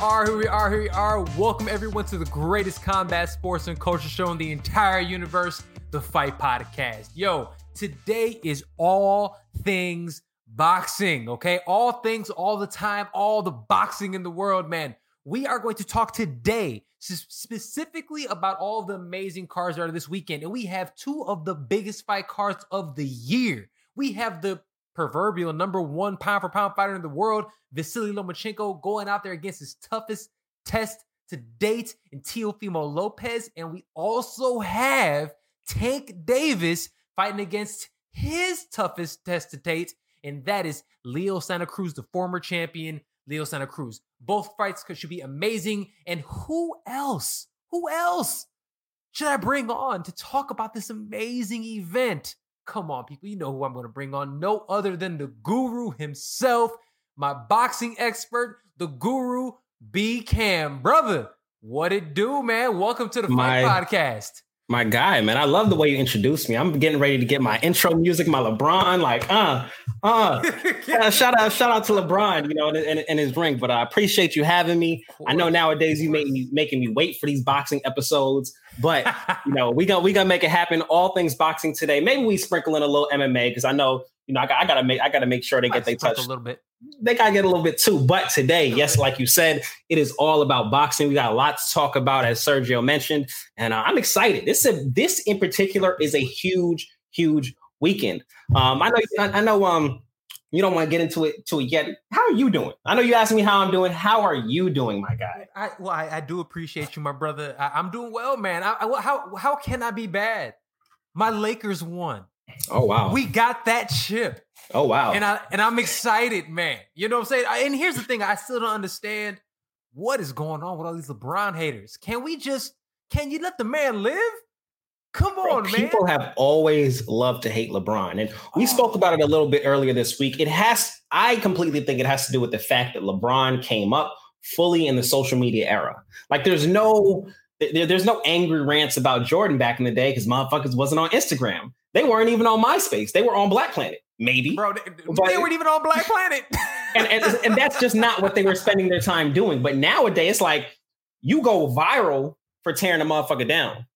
are who we are, here we are. Welcome everyone to the greatest combat sports and culture show in the entire universe, the Fight Podcast. Yo, today is all things boxing, okay? All things, all the time, all the boxing in the world, man. We are going to talk today specifically about all the amazing cards that are this weekend. And we have two of the biggest fight cards of the year. We have the proverbial number one pound for pound fighter in the world, Vasily Lomachenko, going out there against his toughest test to date in Teofimo Lopez. And we also have Tank Davis fighting against his toughest test to date, and that is Leo Santa Cruz, the former champion, Leo Santa Cruz. Both fights should be amazing. And who else? Who else should I bring on to talk about this amazing event? Come on, people. You know who I'm going to bring on. No other than the guru himself, my boxing expert, the guru B Cam. Brother, what it do, man? Welcome to the my, Fight Podcast. My guy, man. I love the way you introduced me. I'm getting ready to get my intro music, my LeBron, like, uh, uh. yeah, shout out, shout out to LeBron, you know, in, in his ring. But I appreciate you having me. I know nowadays you make me making me wait for these boxing episodes. But you know, we gonna we gonna make it happen. All things boxing today. Maybe we sprinkle in a little MMA because I know you know I, I, gotta make I gotta make sure they get they touch a little bit. They gotta get a little bit too. But today, yes, like you said, it is all about boxing. We got a lot to talk about, as Sergio mentioned, and uh, I'm excited. This a, this in particular is a huge, huge weekend. Um, I know I, I know um you don't want to get into it to it yet. How are you doing? I know you asked me how I'm doing. How are you doing, my guy? I, well, I, I do appreciate you, my brother. I, am doing well, man. I, how how can I be bad? My Lakers won. Oh wow, we got that chip. Oh wow, and I and I'm excited, man. You know what I'm saying? And here's the thing: I still don't understand what is going on with all these LeBron haters. Can we just can you let the man live? Come on, Bro, People man. have always loved to hate LeBron. And we oh. spoke about it a little bit earlier this week. It has, I completely think it has to do with the fact that LeBron came up fully in the social media era. Like there's no, there, there's no angry rants about Jordan back in the day because motherfuckers wasn't on Instagram. They weren't even on MySpace. They were on Black Planet, maybe. Bro, they, but, they weren't even on Black Planet. and, and, and that's just not what they were spending their time doing. But nowadays, it's like you go viral for tearing a motherfucker down.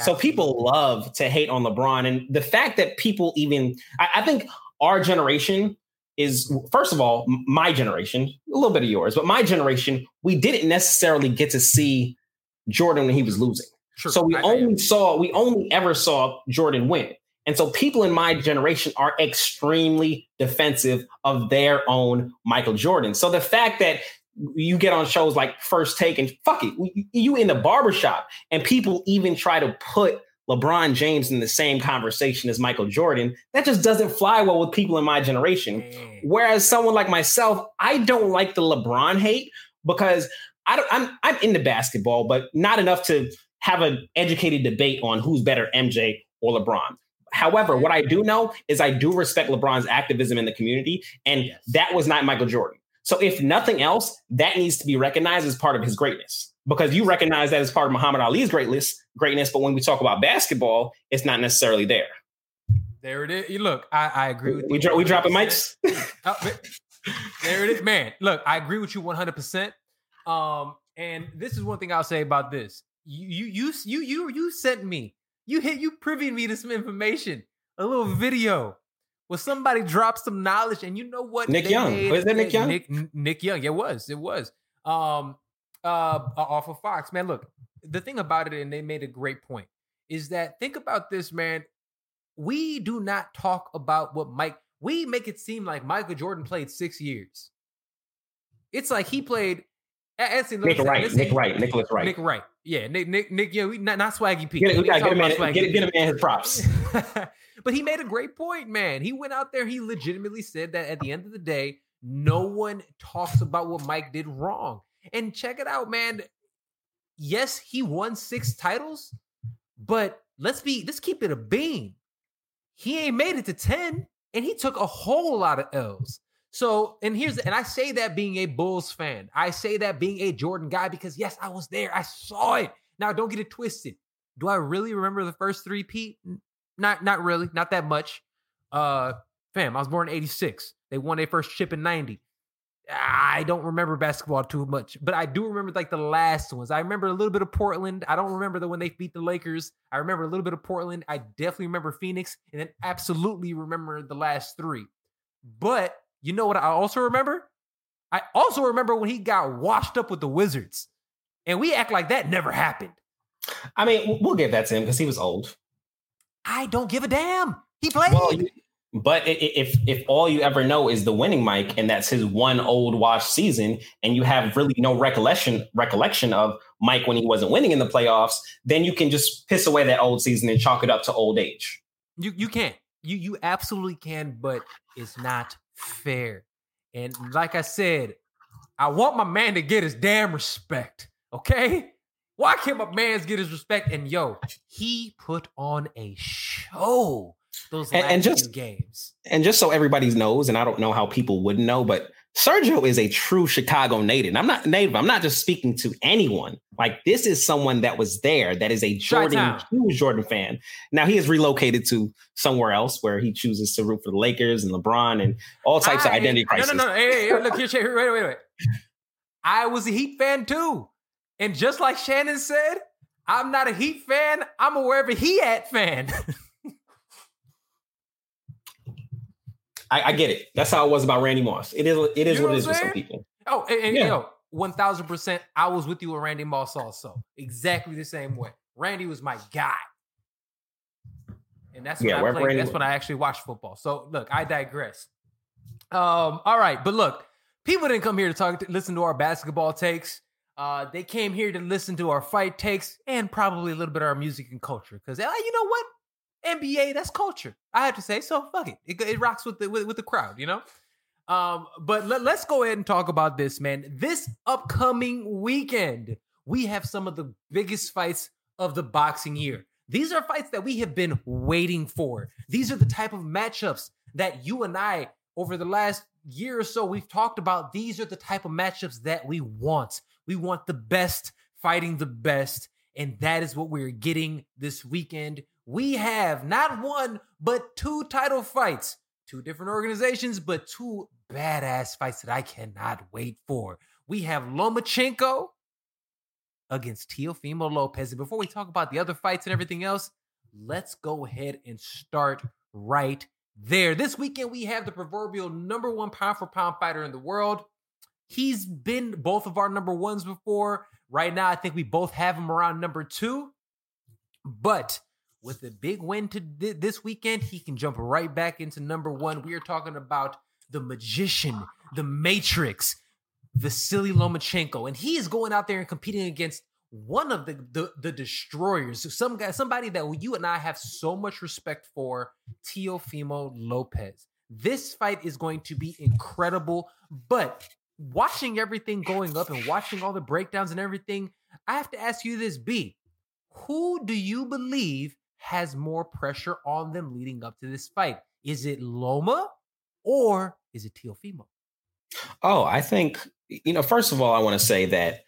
So people love to hate on LeBron. And the fact that people even, I, I, think our generation is, first of all, my generation, a little bit of yours, but my generation, we didn't necessarily get to see Jordan when he was losing. Sure, so we I, only saw, we only ever saw Jordan win. And so people in my generation are extremely defensive of their own Michael Jordan. So the fact that you get on shows like First Take and fuck it, you in the barbershop and people even try to put LeBron James in the same conversation as Michael Jordan. That just doesn't fly well with people in my generation. Mm. Whereas someone like myself, I don't like the LeBron hate because I don't, I'm I'm into basketball, but not enough to have an educated debate on who's better, MJ or LeBron. However, what I do know is I do respect LeBron's activism in the community, and yes. that was not Michael Jordan. So if nothing else, that needs to be recognized as part of his greatness because you recognize that as part of Muhammad Ali's greatness, greatness. But when we talk about basketball, it's not necessarily there. There it is. You look, I, I agree with we, you. we dropping mics. oh, there it is, man. Look, I agree with you 100. percent Um, and this is one thing I'll say about this. You, you, you, you, you, you sent me. You hit. You privy me to some information. A little video well, somebody dropped some knowledge, and you know what? Nick Young made, was that Nick Young? Nick, Nick Young. It was. It was. Um, uh, off of Fox. Man, look. The thing about it, and they made a great point, is that think about this, man. We do not talk about what Mike. We make it seem like Michael Jordan played six years. It's like he played. Nick Wright, Nick Wright, Nicholas Wright, Nick Wright, yeah, Nick, Nick, Nick, yeah, we not, not Swaggy P. Get, get, get, a man, get, get a man his props. But he made a great point, man. He went out there, he legitimately said that at the end of the day, no one talks about what Mike did wrong. And check it out, man. Yes, he won six titles, but let's be let's keep it a beam. He ain't made it to 10, and he took a whole lot of L's. So, and here's and I say that being a Bulls fan. I say that being a Jordan guy because yes, I was there. I saw it. Now, don't get it twisted. Do I really remember the first three Pete? Not not really, not that much. Uh fam, I was born in 86. They won their first chip in 90. I don't remember basketball too much, but I do remember like the last ones. I remember a little bit of Portland. I don't remember the when they beat the Lakers. I remember a little bit of Portland. I definitely remember Phoenix, and then absolutely remember the last three. But you know what I also remember? I also remember when he got washed up with the Wizards, and we act like that never happened. I mean, we'll give that to him because he was old. I don't give a damn. He played. Well, but if if all you ever know is the winning Mike, and that's his one old washed season, and you have really no recollection recollection of Mike when he wasn't winning in the playoffs, then you can just piss away that old season and chalk it up to old age. You you can you you absolutely can, but it's not fair. And like I said, I want my man to get his damn respect. Okay, why can't my man's get his respect? And yo, he put on a show those and, and just games. And just so everybody knows, and I don't know how people wouldn't know, but Sergio is a true Chicago native. I'm not native. I'm not just speaking to anyone. Like this is someone that was there. That is a Jordan, huge Jordan fan. Now he has relocated to somewhere else where he chooses to root for the Lakers and LeBron and all types I, of identity crisis. No, no, no. Hey, hey, look here, wait, wait, wait. I was a Heat fan too, and just like Shannon said, I'm not a Heat fan. I'm a wherever he at fan. I, I, get it. That's how it was about Randy Moss. It is. It is you what it is for some people. Oh, and, and yeah. yo, one thousand percent. I was with you with Randy Moss also. Exactly the same way. Randy was my guy, and that's when yeah, I played. That's when I actually watched football. So look, I digress. Um. All right, but look, people didn't come here to talk, to listen to our basketball takes. Uh, they came here to listen to our fight takes and probably a little bit of our music and culture. Because, uh, you know what? NBA, that's culture. I have to say, so fuck it. It, it rocks with the with, with, the crowd, you know. Um, but let, let's go ahead and talk about this, man. This upcoming weekend, we have some of the biggest fights of the boxing year. These are fights that we have been waiting for. These are the type of matchups that you and I, over the last year or so, we've talked about. These are the type of matchups that we want. We want the best fighting the best. And that is what we're getting this weekend we have not one, but two title fights. Two different organizations, but two badass fights that I cannot wait for. We have Lomachenko against Teofimo Lopez. And before we talk about the other fights and everything else, let's go ahead and start right there. This weekend, we have the proverbial number one pound for pound fighter in the world. He's been both of our number ones before. Right now, I think we both have him around number two. But with a big win to th- this weekend, he can jump right back into number one. We are talking about the magician, the Matrix, Vasily Lomachenko, and he is going out there and competing against one of the the, the destroyers, some guy, somebody that you and I have so much respect for, Teofimo Lopez. This fight is going to be incredible, but watching everything going up and watching all the breakdowns and everything, I have to ask you this: B, who do you believe has more pressure on them leading up to this fight? Is it Loma or is it Teofimo? Oh, I think, you know, first of all, I want to say that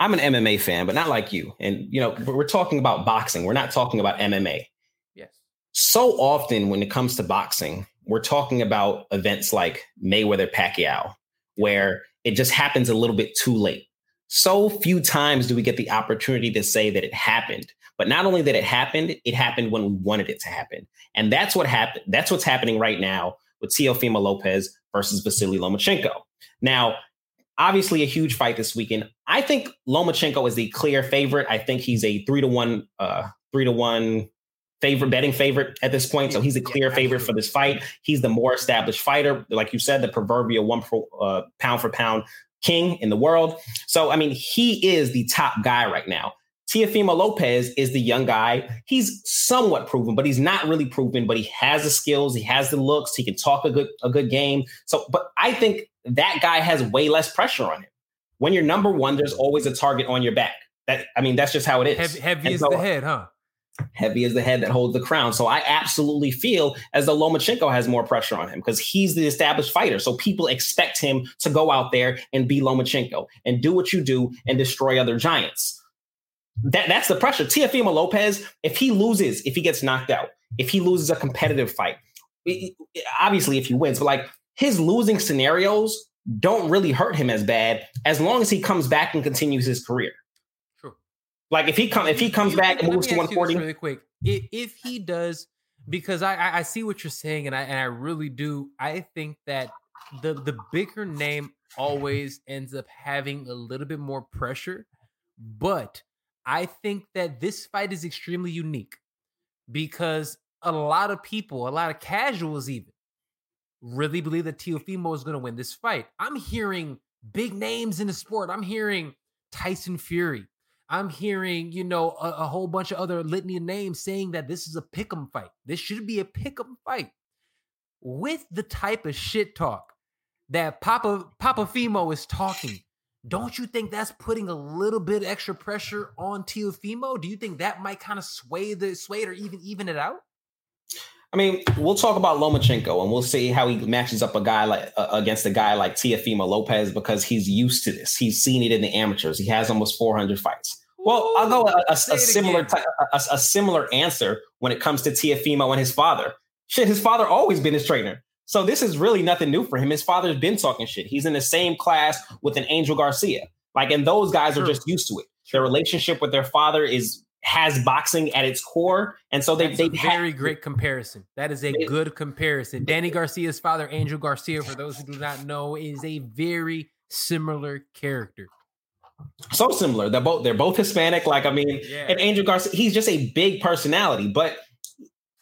I'm an MMA fan, but not like you. And, you know, we're talking about boxing, we're not talking about MMA. Yes. So often when it comes to boxing, we're talking about events like Mayweather Pacquiao, where it just happens a little bit too late. So few times do we get the opportunity to say that it happened. But not only that it happened, it happened when we wanted it to happen. And that's what happened. That's what's happening right now with Teofimo Lopez versus Vasily Lomachenko. Now, obviously a huge fight this weekend. I think Lomachenko is the clear favorite. I think he's a three to one, uh, three to one favorite betting favorite at this point. So he's a clear favorite for this fight. He's the more established fighter, like you said, the proverbial one for, uh, pound for pound king in the world. So I mean, he is the top guy right now. Teofimo Lopez is the young guy. He's somewhat proven, but he's not really proven. But he has the skills, he has the looks, he can talk a good a good game. So, but I think that guy has way less pressure on him. When you're number one, there's always a target on your back. That I mean, that's just how it is. Heavy, heavy is so, the head, huh? Heavy is the head that holds the crown. So I absolutely feel as though Lomachenko has more pressure on him because he's the established fighter. So people expect him to go out there and be Lomachenko and do what you do and destroy other giants that that's the pressure. Teofimo Lopez, if he loses, if he gets knocked out, if he loses a competitive fight, it, it, obviously if he wins, but like his losing scenarios don't really hurt him as bad as long as he comes back and continues his career. True. Like if he come if he comes You- back and moves to ask you this 140, really quick. If, if he does, because I, I I see what you're saying, and I and I really do. I think that the the bigger name always ends up having a little bit more pressure, but I think that this fight is extremely unique because a lot of people, a lot of casuals even, really believe that Teofimo is going to win this fight. I'm hearing big names in the sport. I'm hearing Tyson Fury. I'm hearing, you know, a, a whole bunch of other litany of names saying that this is a pick'em fight. This should be a pick'em fight. With the type of shit talk that Papa Papa Fimo is talking, don't you think that's putting a little bit extra pressure on Teofimo? Do you think that might kind of sway the sway it or even even it out? I mean, we'll talk about Lomachenko and we'll see how he matches up a guy like uh, against a guy like Teofimo Lopez because he's used to this. He's seen it in the amateurs. He has almost 400 fights. Well, I'll go a, a, a similar ty- a, a similar answer when it comes to Teofimo and his father. Shit, his father always been his trainer. So this is really nothing new for him. His father's been talking shit. He's in the same class with an Angel Garcia. Like, and those guys are just used to it. Their relationship with their father is has boxing at its core, and so they That's they a very great comparison. That is a good comparison. Danny Garcia's father, Angel Garcia, for those who do not know, is a very similar character. so similar. They're both they're both Hispanic. Like I mean, Yeah. and Angel Garcia, he's just a big personality. But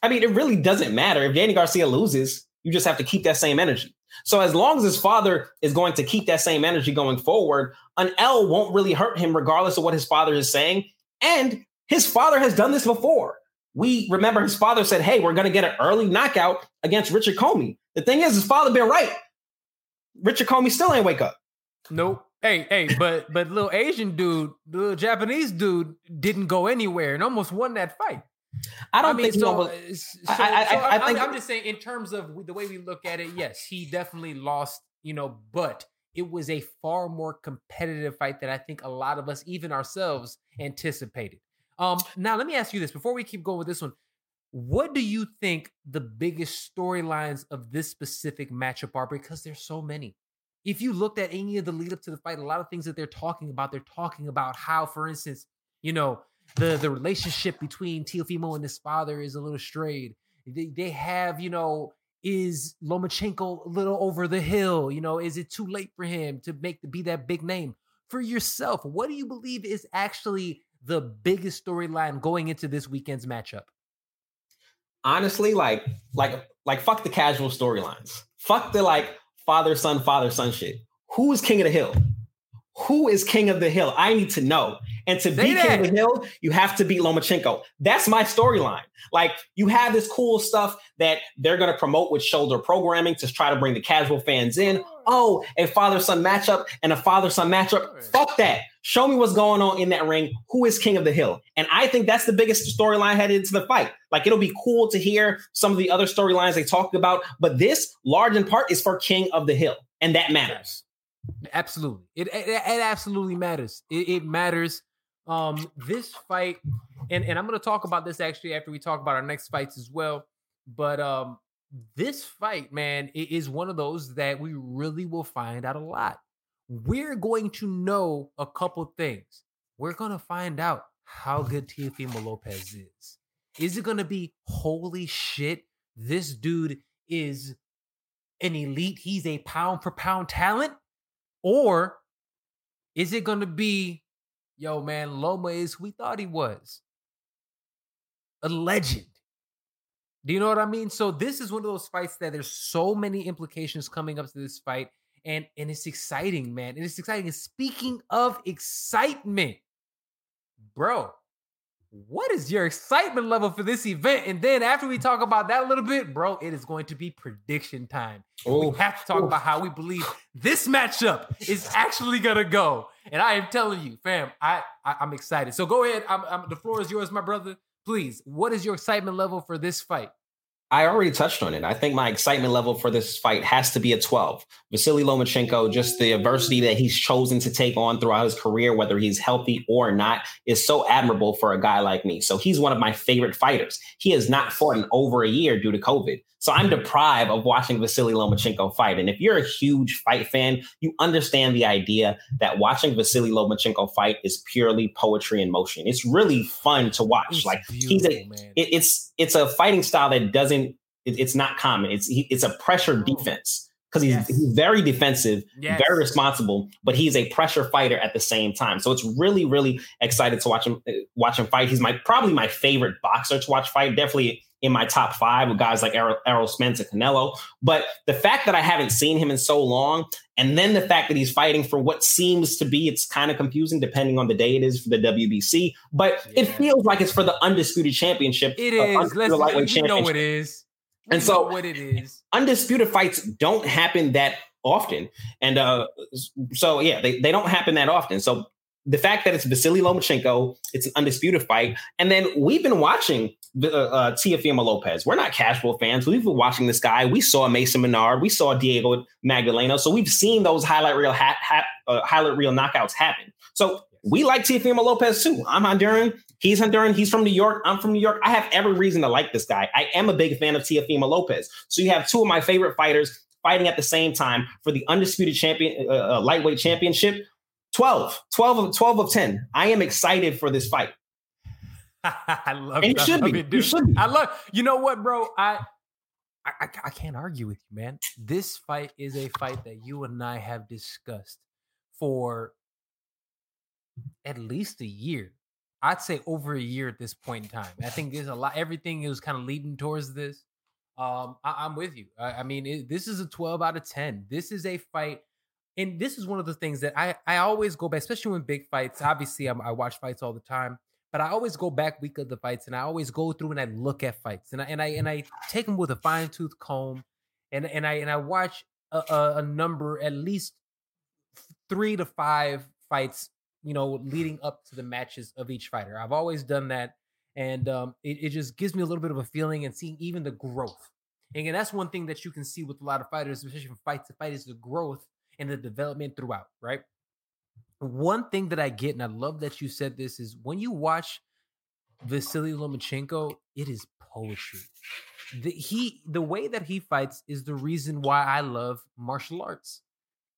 I mean, it really doesn't matter if Danny Garcia loses. You just have to keep that same energy. So as long as his father is going to keep that same energy going forward, an L won't really hurt him, regardless of what his father is saying. And his father has done this before. We remember his father said, "Hey, we're going to get an early knockout against Richard Commey." The thing is, his father been right. Richard Commey still ain't wake up. Nope. Hey, hey, but but little Asian dude, little Japanese dude didn't go anywhere and almost won that fight. I don't I mean, think so, so. uh, so, I- I- so I I'm, I'm- think- I'm just saying, in terms of the way we look at it, yes, he definitely lost, you know, but it was a far more competitive fight that I think a lot of us, even ourselves, anticipated. Um, now let me ask you this before we keep going with this one. What do you think the biggest storylines of this specific matchup are? Because there's so many. If you looked at any of the lead up to the fight, a lot of things that they're talking about, they're talking about how, for instance, you know, the the relationship between Teofimo and his father is a little strayed. They, they have, you know, is Lomachenko a little over the hill? You know, is it too late for him to make be that big name? For yourself, what do you believe is actually the biggest storyline going into this weekend's matchup? honestly, like, like, like, fuck the casual storylines. Fuck the like father son father son shit. Who is king of the hill? Who is king of the hill? I need to know. And to Say be king of the hill, you have to beat Lomachenko. That's my storyline. Like, you have this cool stuff that they're going to promote with shoulder programming to try to bring the casual fans in. Oh, a father son matchup and a father son matchup. Fuck that. Show me what's going on in that ring. Who is king of the hill? And I think that's the biggest storyline headed into the fight. Like it'll be cool to hear some of the other storylines they talk about, but this, large in part, is for king of the hill, and that matters. Absolutely. It it, it absolutely matters. It, it matters. Um, this fight, and, and I'm gonna talk about this actually after we talk about our next fights as well. But um, this fight, man, i- is one of those that we really will find out a lot. We're going to know a couple things. We're gonna find out how good Teofimo Lopez is. Is it gonna be holy shit? This dude is an elite. He's a pound for pound talent. Or is it going to be, yo, man, Loma is who we thought he was? A legend. Do you know what I mean? So this is one of those fights that there's so many implications coming up to this fight, and and it's exciting, man. And it's exciting. And speaking of excitement, bro, what is your excitement level for this event? And then after we talk about that a little bit, bro, it is going to be prediction time. We have to talk about how we believe this matchup is actually gonna go. And I am telling you, fam, I, I am excited. So go ahead. I'm, I'm, the floor is yours, my brother. Please, what is your excitement level for this fight? I already touched on it. I think my excitement level for this fight has to be a 12. Vasily Lomachenko, just the adversity that he's chosen to take on throughout his career, whether he's healthy or not, is so admirable for a guy like me. So he's one of my favorite fighters. He has not fought in over a year due to COVID. So I'm mm-hmm. deprived of watching Vasily Lomachenko fight. And if you're a huge fight fan, you understand the idea that watching Vasily Lomachenko fight is purely poetry in motion. It's really fun to watch. It's like he's a, it, it's it's a fighting style that doesn't it, it's not common. It's he, it's a pressure defense because he's, yes. he's very defensive, yes. very responsible, but he's a pressure fighter at the same time. So it's really, really excited to watch him uh, watch him fight. He's my probably my favorite boxer to watch fight. Definitely in my top five with guys like Errol, Errol Spence and Canelo. But the fact that I haven't seen him in so long, and then the fact that he's fighting for what seems to be, it's kind of confusing depending on the day it is for the WBC, but yeah. it feels like it's for the undisputed championship. It is. Let's we know it is. And so what it is. Undisputed fights don't happen that often. And uh, so yeah, they, they don't happen that often. So the fact that it's Vasily Lomachenko, it's an undisputed fight. And then we've been watching uh, uh, Teofimo Lopez. We're not casual fans. We've been watching this guy. We saw Mason Menard. We saw Diego Magdaleno. So we've seen those highlight reel ha- ha- uh, highlight reel knockouts happen. So we like Teofimo Lopez too. I'm Honduran. He's Honduran. He's from New York. I'm from New York. I have every reason to like this guy. I am a big fan of Teofimo Lopez. So you have two of my favorite fighters fighting at the same time for the undisputed champion uh, uh lightweight championship 12, 12 of 12 of 10. I am excited for this fight. I love and you should be. It, you should be. I love you know what, bro? I, I I can't argue with you, man. This fight is a fight that you and I have discussed for at least a year. I'd say over a year at this point in time. I think there's a lot. Everything is kind of leading towards this. Um, I, am with you. I, I mean, it, this is a 12 out of 10. This is a fight and this is one of the things that I I always go back, especially when big fights. Obviously, I'm, i watch fights all the time, but I always go back week of the fights, and I always go through and I look at fights, and I and I and I take them with a fine tooth comb, and and I and I watch a, a, a number at least three to five fights, you know, leading up to the matches of each fighter. I've always done that, and um, it, it just gives me a little bit of a feeling and seeing even the growth. And again, that's one thing that you can see with a lot of fighters, especially from fight to fight, is the growth and the development throughout, right? One thing that I get, and I love that you said this, is when you watch Vasily Lomachenko, it is poetry. The, he the way that he fights is the reason why I love martial arts.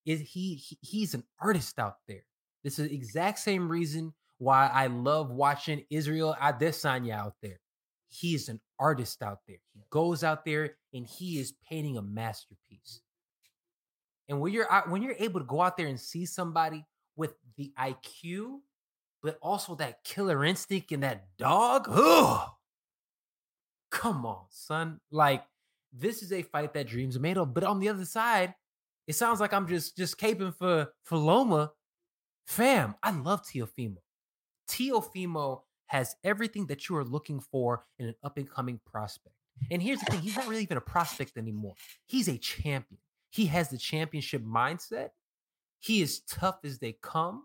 Is he, he he's an artist out there. This is the exact same reason why I love watching Israel Adesanya out there. He is an artist out there. He goes out there and he is painting a masterpiece. And when you're when you're able to go out there and see somebody with the IQ, but also that killer instinct and that dog, ugh, come on, son. Like this is a fight that dreams are made of. But on the other side, it sounds like I'm just just caping for for Loma. Fam, I love Teofimo. Teofimo has everything that you are looking for in an up and coming prospect. And here's the thing: he's not really even a prospect anymore. He's a champion. He has the championship mindset. He is tough as they come,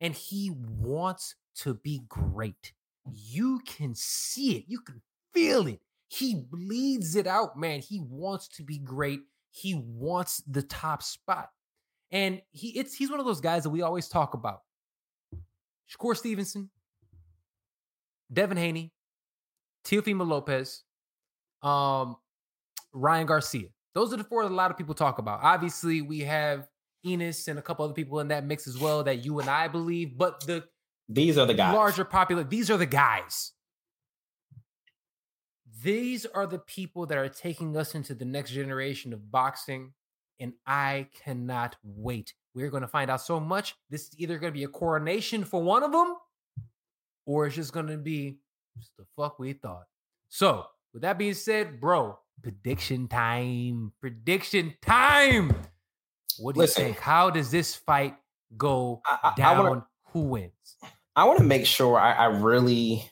and he wants to be great. You can see it, you can feel it. He bleeds it out, man. He wants to be great. He wants the top spot. And he it's he's one of those guys that we always talk about. Shakur Stevenson, Devin Haney, Teofimo Lopez, um, Ryan Garcia. Those are the four that a lot of people talk about. Obviously, we have Enos and a couple other people in that mix as well that you and I believe, but the these are the guys. Larger popular, these are the guys. These are the people that are taking us into the next generation of boxing, and I cannot wait. We're going to find out so much. This is either going to be a coronation for one of them, or it's just going to be just the fuck we thought. So, with that being said, bro, prediction time. Prediction time. What do Listen, you think? How does this fight go I, down? I wanna, Who wins? I want to make sure I, I, really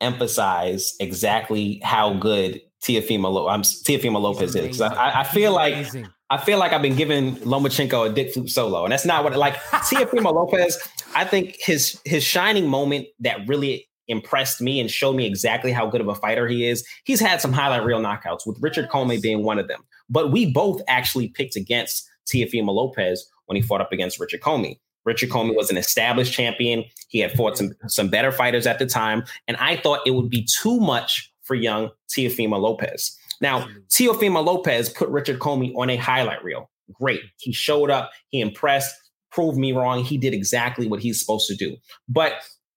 emphasize exactly how good Teofimo, I'm um, Teofimo Lopez is. I, I, feel like I feel like I've been giving Lomachenko a dick flute solo, and that's not what like Teofimo Lopez. I think his his shining moment that really impressed me and showed me exactly how good of a fighter he is. He's had some highlight reel knockouts, with Richard Commey being one of them. But we both actually picked against Teofimo Lopez when he fought up against Richard Commey. Richard Commey was an established champion. He had fought some, some better fighters at the time. And I thought it would be too much for young Teofimo Lopez. Now, Teofimo Lopez put Richard Commey on a highlight reel. Great. He showed up, he impressed, proved me wrong. He did exactly what he's supposed to do. But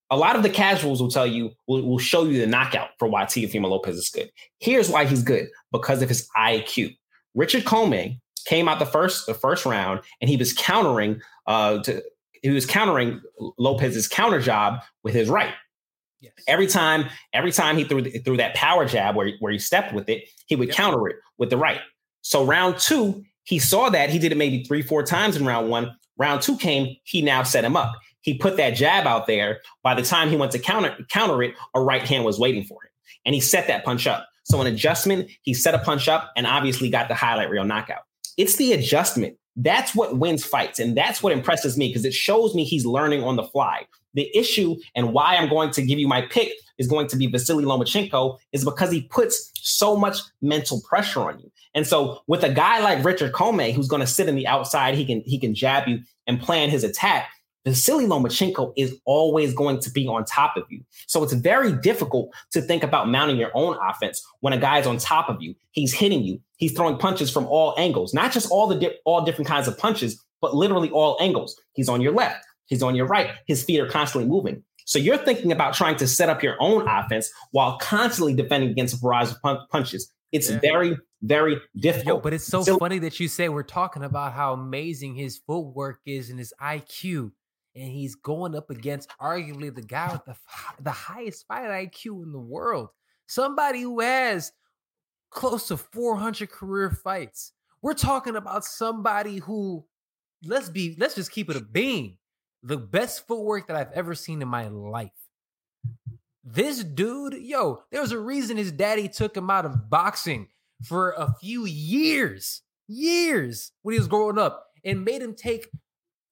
a lot of the casuals will tell you, will, will show you the knockout for why Teofimo Lopez is good. Here's why he's good because of his IQ. Richard Commey came out the first the first round and he was countering uh to, he was countering Lopez's counter job with his right. Yes. Every time, every time he threw threw that power jab where, where he stepped with it, he would yep. counter it with the right. So round two, he saw that he did it maybe three, four times in round one. Round two came, he now set him up. He put that jab out there. By the time he went to counter counter it, a right hand was waiting for him, and he set that punch up. So an adjustment, he set a punch up, and obviously got the highlight reel knockout. It's the adjustment that's what wins fights. And that's what impresses me because it shows me he's learning on the fly. The issue and why I'm going to give you my pick is going to be Vasily Lomachenko is because he puts so much mental pressure on you. And so with a guy like Richard Commey, who's going to sit in the outside, he can he can jab you and plan his attack. Vasily Lomachenko is always going to be on top of you. So it's very difficult to think about mounting your own offense when a guy's on top of you. He's hitting you. He's throwing punches from all angles, not just all the di- all different kinds of punches, but literally all angles. He's on your left. He's on your right. His feet are constantly moving. So you're thinking about trying to set up your own offense while constantly defending against a barrage of pun- punches. It's yeah. very, very difficult. Yo, but it's so, so funny that you say we're talking about how amazing his footwork is and his IQ and he's going up against arguably the guy with the the highest fight IQ in the world. Somebody who has close to 400 career fights. We're talking about somebody who let's be let's just keep it a beam. The best footwork that I've ever seen in my life. This dude, yo, there's a reason his daddy took him out of boxing for a few years, years when he was growing up and made him take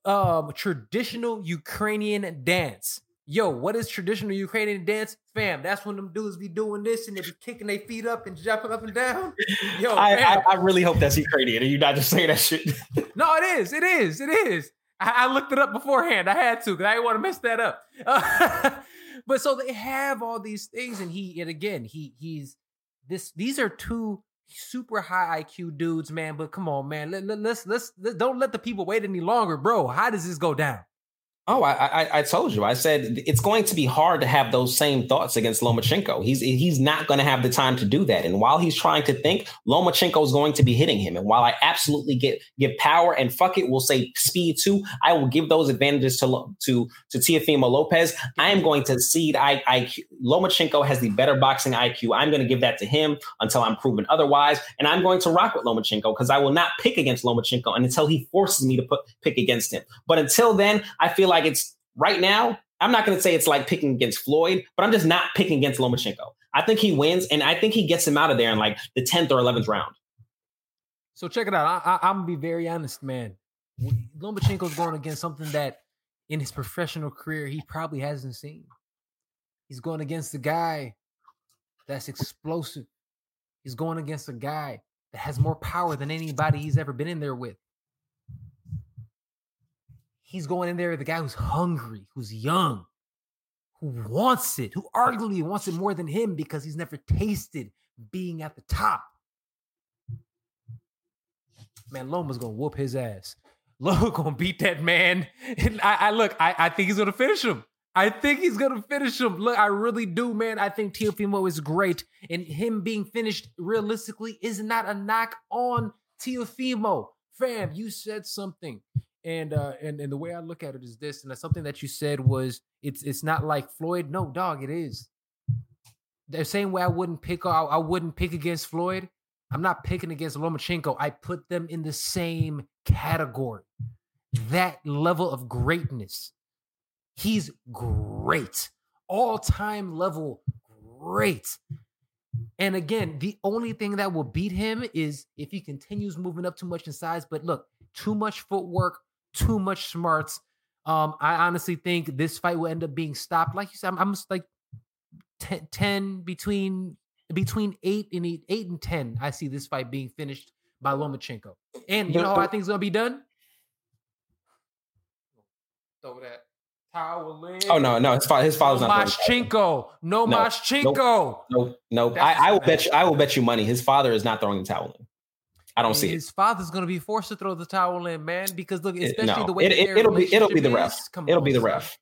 um traditional Ukrainian dance. Yo, what is traditional Ukrainian dance? Fam, that's when them dudes be doing this and they be kicking their feet up and jumping up and down. Yo, I, I, I, really hope that's Ukrainian and you're not just saying that shit. no, it is. It is. It is. I, I looked it up beforehand. I had to because I didn't want to mess that up. But so they have all these things, and he and again, he he's this. These are two super high IQ dudes, man. But come on, man. Let, let, let's, let's let's don't let the people wait any longer, bro. How does this go down? Oh, I, I, I told you. I said it's going to be hard to have those same thoughts against Lomachenko. He's he's not going to have the time to do that. And while he's trying to think, Lomachenko is going to be hitting him. And while I absolutely get give power and fuck it, we'll say speed too. I will give those advantages to to to Teofimo Lopez. I am going to cede. I, I Lomachenko has the better boxing IQ. I'm going to give that to him until I'm proven otherwise. And I'm going to rock with Lomachenko because I will not pick against Lomachenko until he forces me to put pick against him. But until then, I feel like it's right now. I'm not going to say it's like picking against Floyd, but I'm just not picking against Lomachenko. I think he wins, and I think he gets him out of there in like the 10th or 11th round. So check it out. I, am gonna be very honest, man. Lomachenko's going against something that in his professional career he probably hasn't seen. He's going against a guy that's explosive. He's going against a guy that has more power than anybody he's ever been in there with he's going in there the guy who's hungry, who's young, who wants it, who arguably wants it more than him because he's never tasted being at the top. Man, Loma's gonna whoop his ass. Loma gonna beat that man. And I, I look, I, I think he's gonna finish him. I think he's gonna finish him. Look, I really do, man. I think Teofimo is great, and him being finished realistically is not a knock on Teofimo. Fam, you said something. And uh and, and the way I look at it is this, and something that you said was it's it's not like Floyd. No, dog, it is. The same way I wouldn't pick I, I wouldn't pick against Floyd. I'm not picking against Lomachenko. I put them in the same category. That level of greatness. He's great. All-time level great. And again, the only thing that will beat him is if he continues moving up too much in size. But look, too much footwork, too much smarts. Um, I honestly think this fight will end up being stopped. Like you said, I'm, I'm like 10, 10 between between eight and eight, eight and ten. I see this fight being finished by Lomachenko. And you know how I think it's gonna be done? Throw that towel in. Oh no, no, his, fa- his father's no not. Maschenko. No, No, Maschenko. No, no. I, I will bet you. I will bet you money. His father is not throwing the towel in. I don't see it. His father's gonna be forced to throw the towel in, man. Because look, It- especially no, the way it, that it, be it'll be the ref. It'll on, be the ref.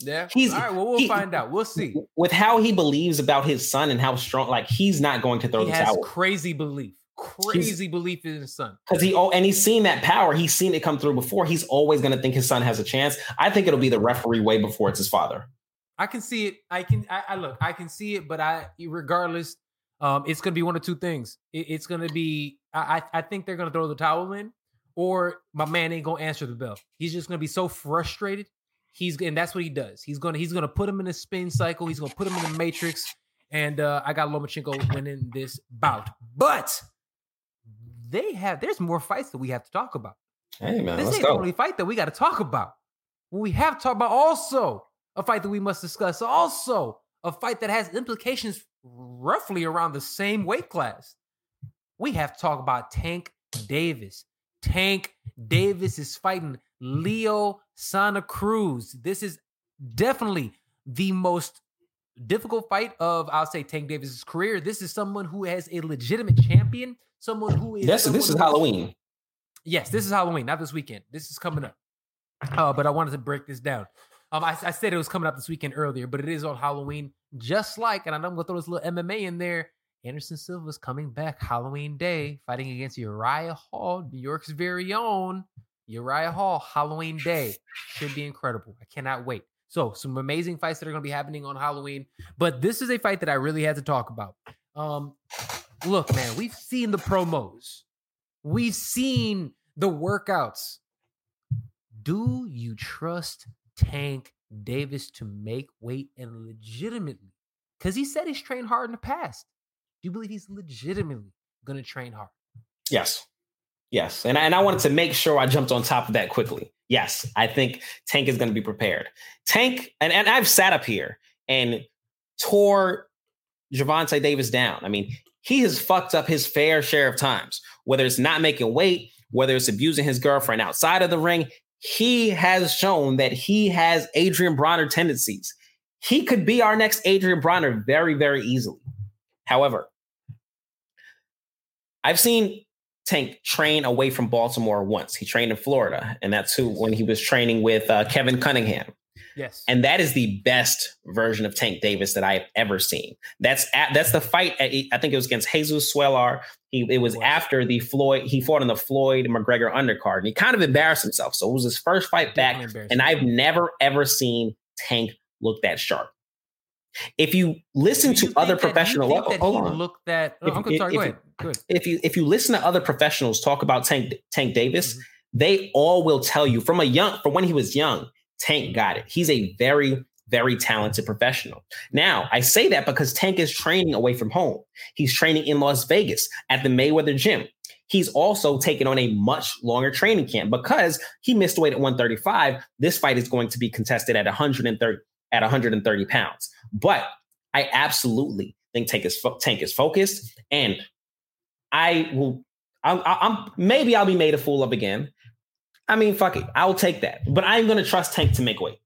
Yeah. He's- All right. Well, we'll he- find out. We'll see. With how he believes about his son and how strong, like he's not going to throw He the has towel crazy belief. Crazy belief in his son. because he oh, and he's seen that power. He's seen it come through before. He's always going to think his son has a chance. I think it'll be the referee way before it's his father. I can see it. I can. I, I look. I can see it. But I, regardless, um, it's gonna be one of two things. It, it's gonna be. I, I think they're gonna throw the towel in, or my man ain't gonna answer the bell. He's just gonna be so frustrated. He's and that's what he does. He's gonna he's gonna put him in a spin cycle. He's gonna put him in the matrix. And uh, I got Lomachenko winning this bout. But they have. There's more fights that we have to talk about. Hey man, This let's ain't the only fight that we got to talk about. We have to talk about also a fight that we must discuss. Also a fight that has implications roughly around the same weight class. We have to talk about Tank Davis. Tank Davis is fighting Leo Santa Cruz. This is definitely the most difficult fight of I'll say Tank Davis's career. This is someone who has a legitimate champion, someone who is This someone this is Halloween. Yes, this is Halloween, not this weekend. This is coming up. Uh, but I wanted to break this down. Um, I, I said it was coming up this weekend earlier, but it is on Halloween, just like, and I know I'm gonna throw this little MMA in there. Anderson Silva's coming back Halloween Day, fighting against Uriah Hall, New York's very own Uriah Hall. Halloween Day should be incredible. I cannot wait. So, some amazing fights that are gonna be happening on Halloween. But this is a fight that I really had to talk about. Um, look, man, we've seen the promos. We've seen the workouts. Do you trust Tank Davis to make weight and legitimately? Because he said he's trained hard in the past. You believe he's legitimately going to train hard? Yes. Yes. And, and I wanted to make sure I jumped on top of that quickly. Yes, I think Tank is going to be prepared. Tank, and, and I've sat up here and tore Gervonta Davis down. I mean, he has fucked up his fair share of times, whether it's not making weight, whether it's abusing his girlfriend outside of the ring. He has shown that he has Adrien Broner tendencies. He could be our next Adrien Broner very, very easily. However, I've seen Tank train away from Baltimore once. He trained in Florida, and that's who when he was training with uh, Kevin Cunningham. Yes. And that is the best version of Tank Davis that I have ever seen. That's at, that's the fight. At, I think it was against Jesus Cuellar. He it was Wow. after the Floyd. He fought in the Floyd McGregor undercard, and he kind of embarrassed himself. So it was his first fight back, and I've never ever seen Tank look that sharp. If you listen you to other think that- do you professional, think that hold on. look that. Oh, If- I'm sorry. if Go ahead. Go ahead. if you if you listen to other professionals talk about Tank Tank Davis, Mhm. they all will tell you from a young from when he was young, Tank got it. He's a very very talented professional. Now, I say that because Tank is training away from home. He's training in Las Vegas at the Mayweather gym. He's also taken on a much longer training camp because he missed weight at 135. This fight is going to be contested at 130 at 130 pounds. But I absolutely think Tank is fo- Tank is focused, and I will. I'm, I'm maybe I'll be made a fool of again. I mean, fuck it, I'll take that. But I'm going to trust Tank to make weight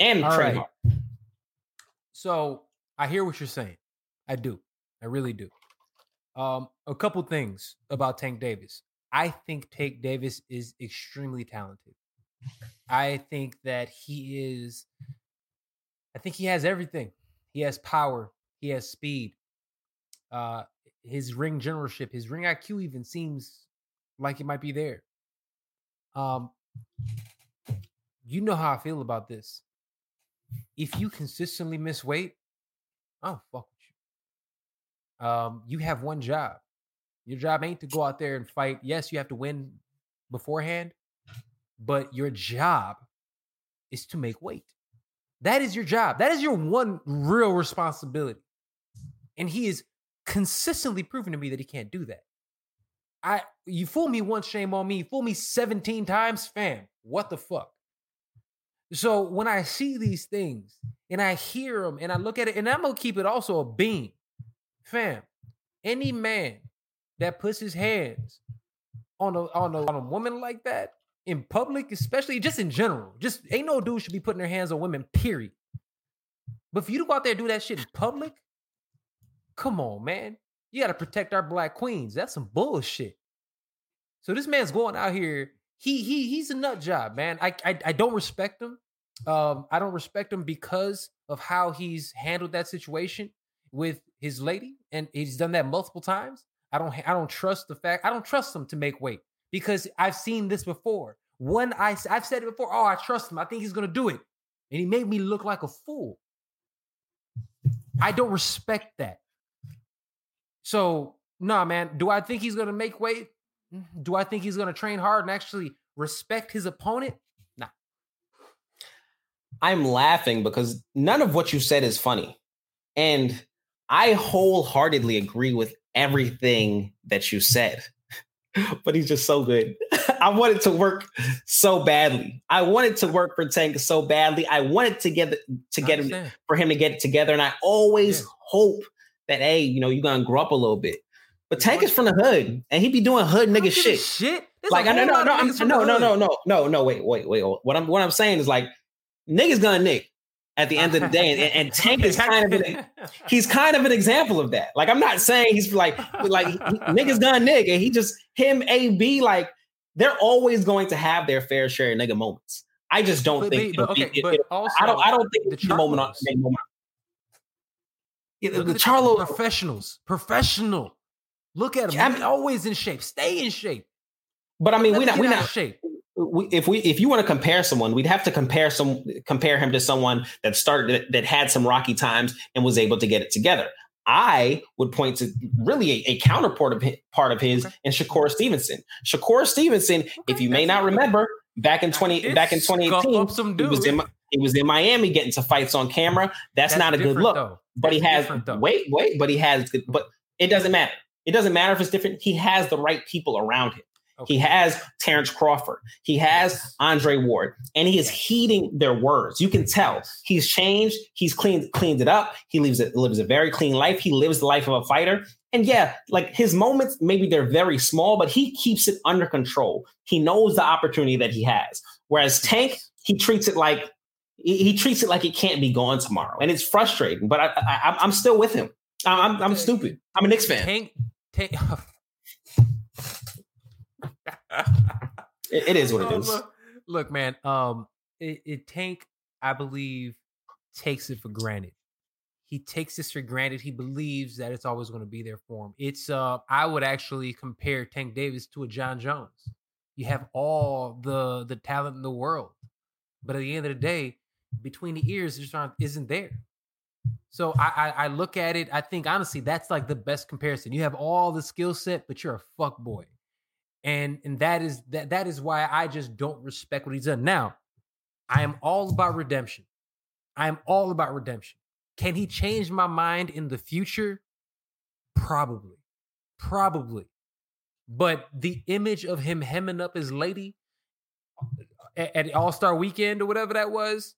and All train right. hard. So I hear what you're saying. I do. I really do. Um, a couple things about Tank Davis. I think Tank Davis is extremely talented. I think that he is. I think he has everything. He has power. He has speed. Uh, his ring generalship, his ring IQ, even seems like it might be there. Um, you know how I feel about this if you consistently miss weight, don't fuck with you. Um, you have one job. Your job ain't to go out there and fight. Yes, you have to win beforehand, but your job is to make weight. That is your job. That is your one real responsibility. And he is consistently proving to me that he can't do that. I you fool me once, shame on me. You fool me 17 times, fam. What the fuck? So when I see these things and I hear them and I look at it, and I'm gonna keep it also a beam, fam. Any man that puts his hands on a on a, on a woman like that in public, especially just in general, just ain't no dude should be putting their hands on women. Period. But for you to go out there and do that shit in public, come on, man. You got to protect our black queens. That's some bullshit. So this man's going out here. He he he's a nut job, man. I I, I don't respect him. Um, I don't respect him because of how he's handled that situation with his lady, and he's done that multiple times. I don't I don't trust the fact I don't trust him to make weight because I've seen this before. One I I've said it before. Oh, I trust him. I think he's gonna do it, and he made me look like a fool. I don't respect that. So, nah, man. Do I think he's gonna make weight? Mm, do I think he's gonna train hard and actually respect his opponent? Nah. I'm laughing because none of what you said is funny. And I wholeheartedly agree with everything that you said. but he's just so good. I wanted to work so badly. I wanted to work for Tank so badly. I wanted to get to get him for him to get it together. And I always yeah. hope that hey, you know, you're gonna grow up a little bit. But Tank is from the hood, and he be doing hood nigga shit. Shit. There's like I no no no I'm, no no no no no no wait wait wait. What I'm what I'm saying is like niggas gonna nick at the end of the day. And, and Tank is kind of an, he's kind of an example of that. Like I'm not saying he's like like niggas gonna nigga. He just him A B like they're always going to have their fair share of nigga moments. I just don't but, think. But, okay, it, but it, also, I don't. I don't think the, the moment on the moment. Yeah, the, the Charlo professionals, professional. Look at them. I mean, always in shape. Stay in shape. But I mean, we're not. We're not. Shape. We, if we if you want to compare someone, we'd have to compare some compare him to someone that started that had some rocky times and was able to get it together. I would point to really a, a counterpart of his, part of his okay. in Shakur Stevenson. Shakur Stevenson, okay. if you may not remember, back in twenty back in twenty eighteen, he was in he was in Miami getting to fights on camera. That's, That's not a good look. Though. But he has wait wait, but he has but it doesn't matter. It doesn't matter if it's different. He has the right people around him. Okay. He has Terrence Crawford. He has Andre Ward, and he is heeding their words. You can tell he's changed. He's cleaned cleaned it up. He lives it lives a very clean life. He lives the life of a fighter. And yeah, like his moments, maybe they're very small, but he keeps it under control. He knows the opportunity that he has. Whereas Tank, he treats it like he, treats it like it can't be gone tomorrow, and it's frustrating. But I, I, I'm still with him. I'm, I'm stupid. I'm a Knicks fan. Tank, Tank, oh, it, it is what it is. Look, look man. Um, it, it Tank, I believe, takes it for granted. He takes this for granted. He believes that it's always going to be there for him. It's uh, I would actually compare Tank Davis to a John Jones. You have all the the talent in the world, but at the end of the day, between the ears, just aren't isn't there. So I, I, I look at it. I think honestly, that's like the best comparison. You have all the skill set, but you're a fuck boy and and that is that that is why I just don't respect what he's done. Now, I am all about redemption. I am all about redemption. Can he change my mind in the future? Probably, probably. But the image of him hemming up his lady at, at All Star Weekend or whatever that was,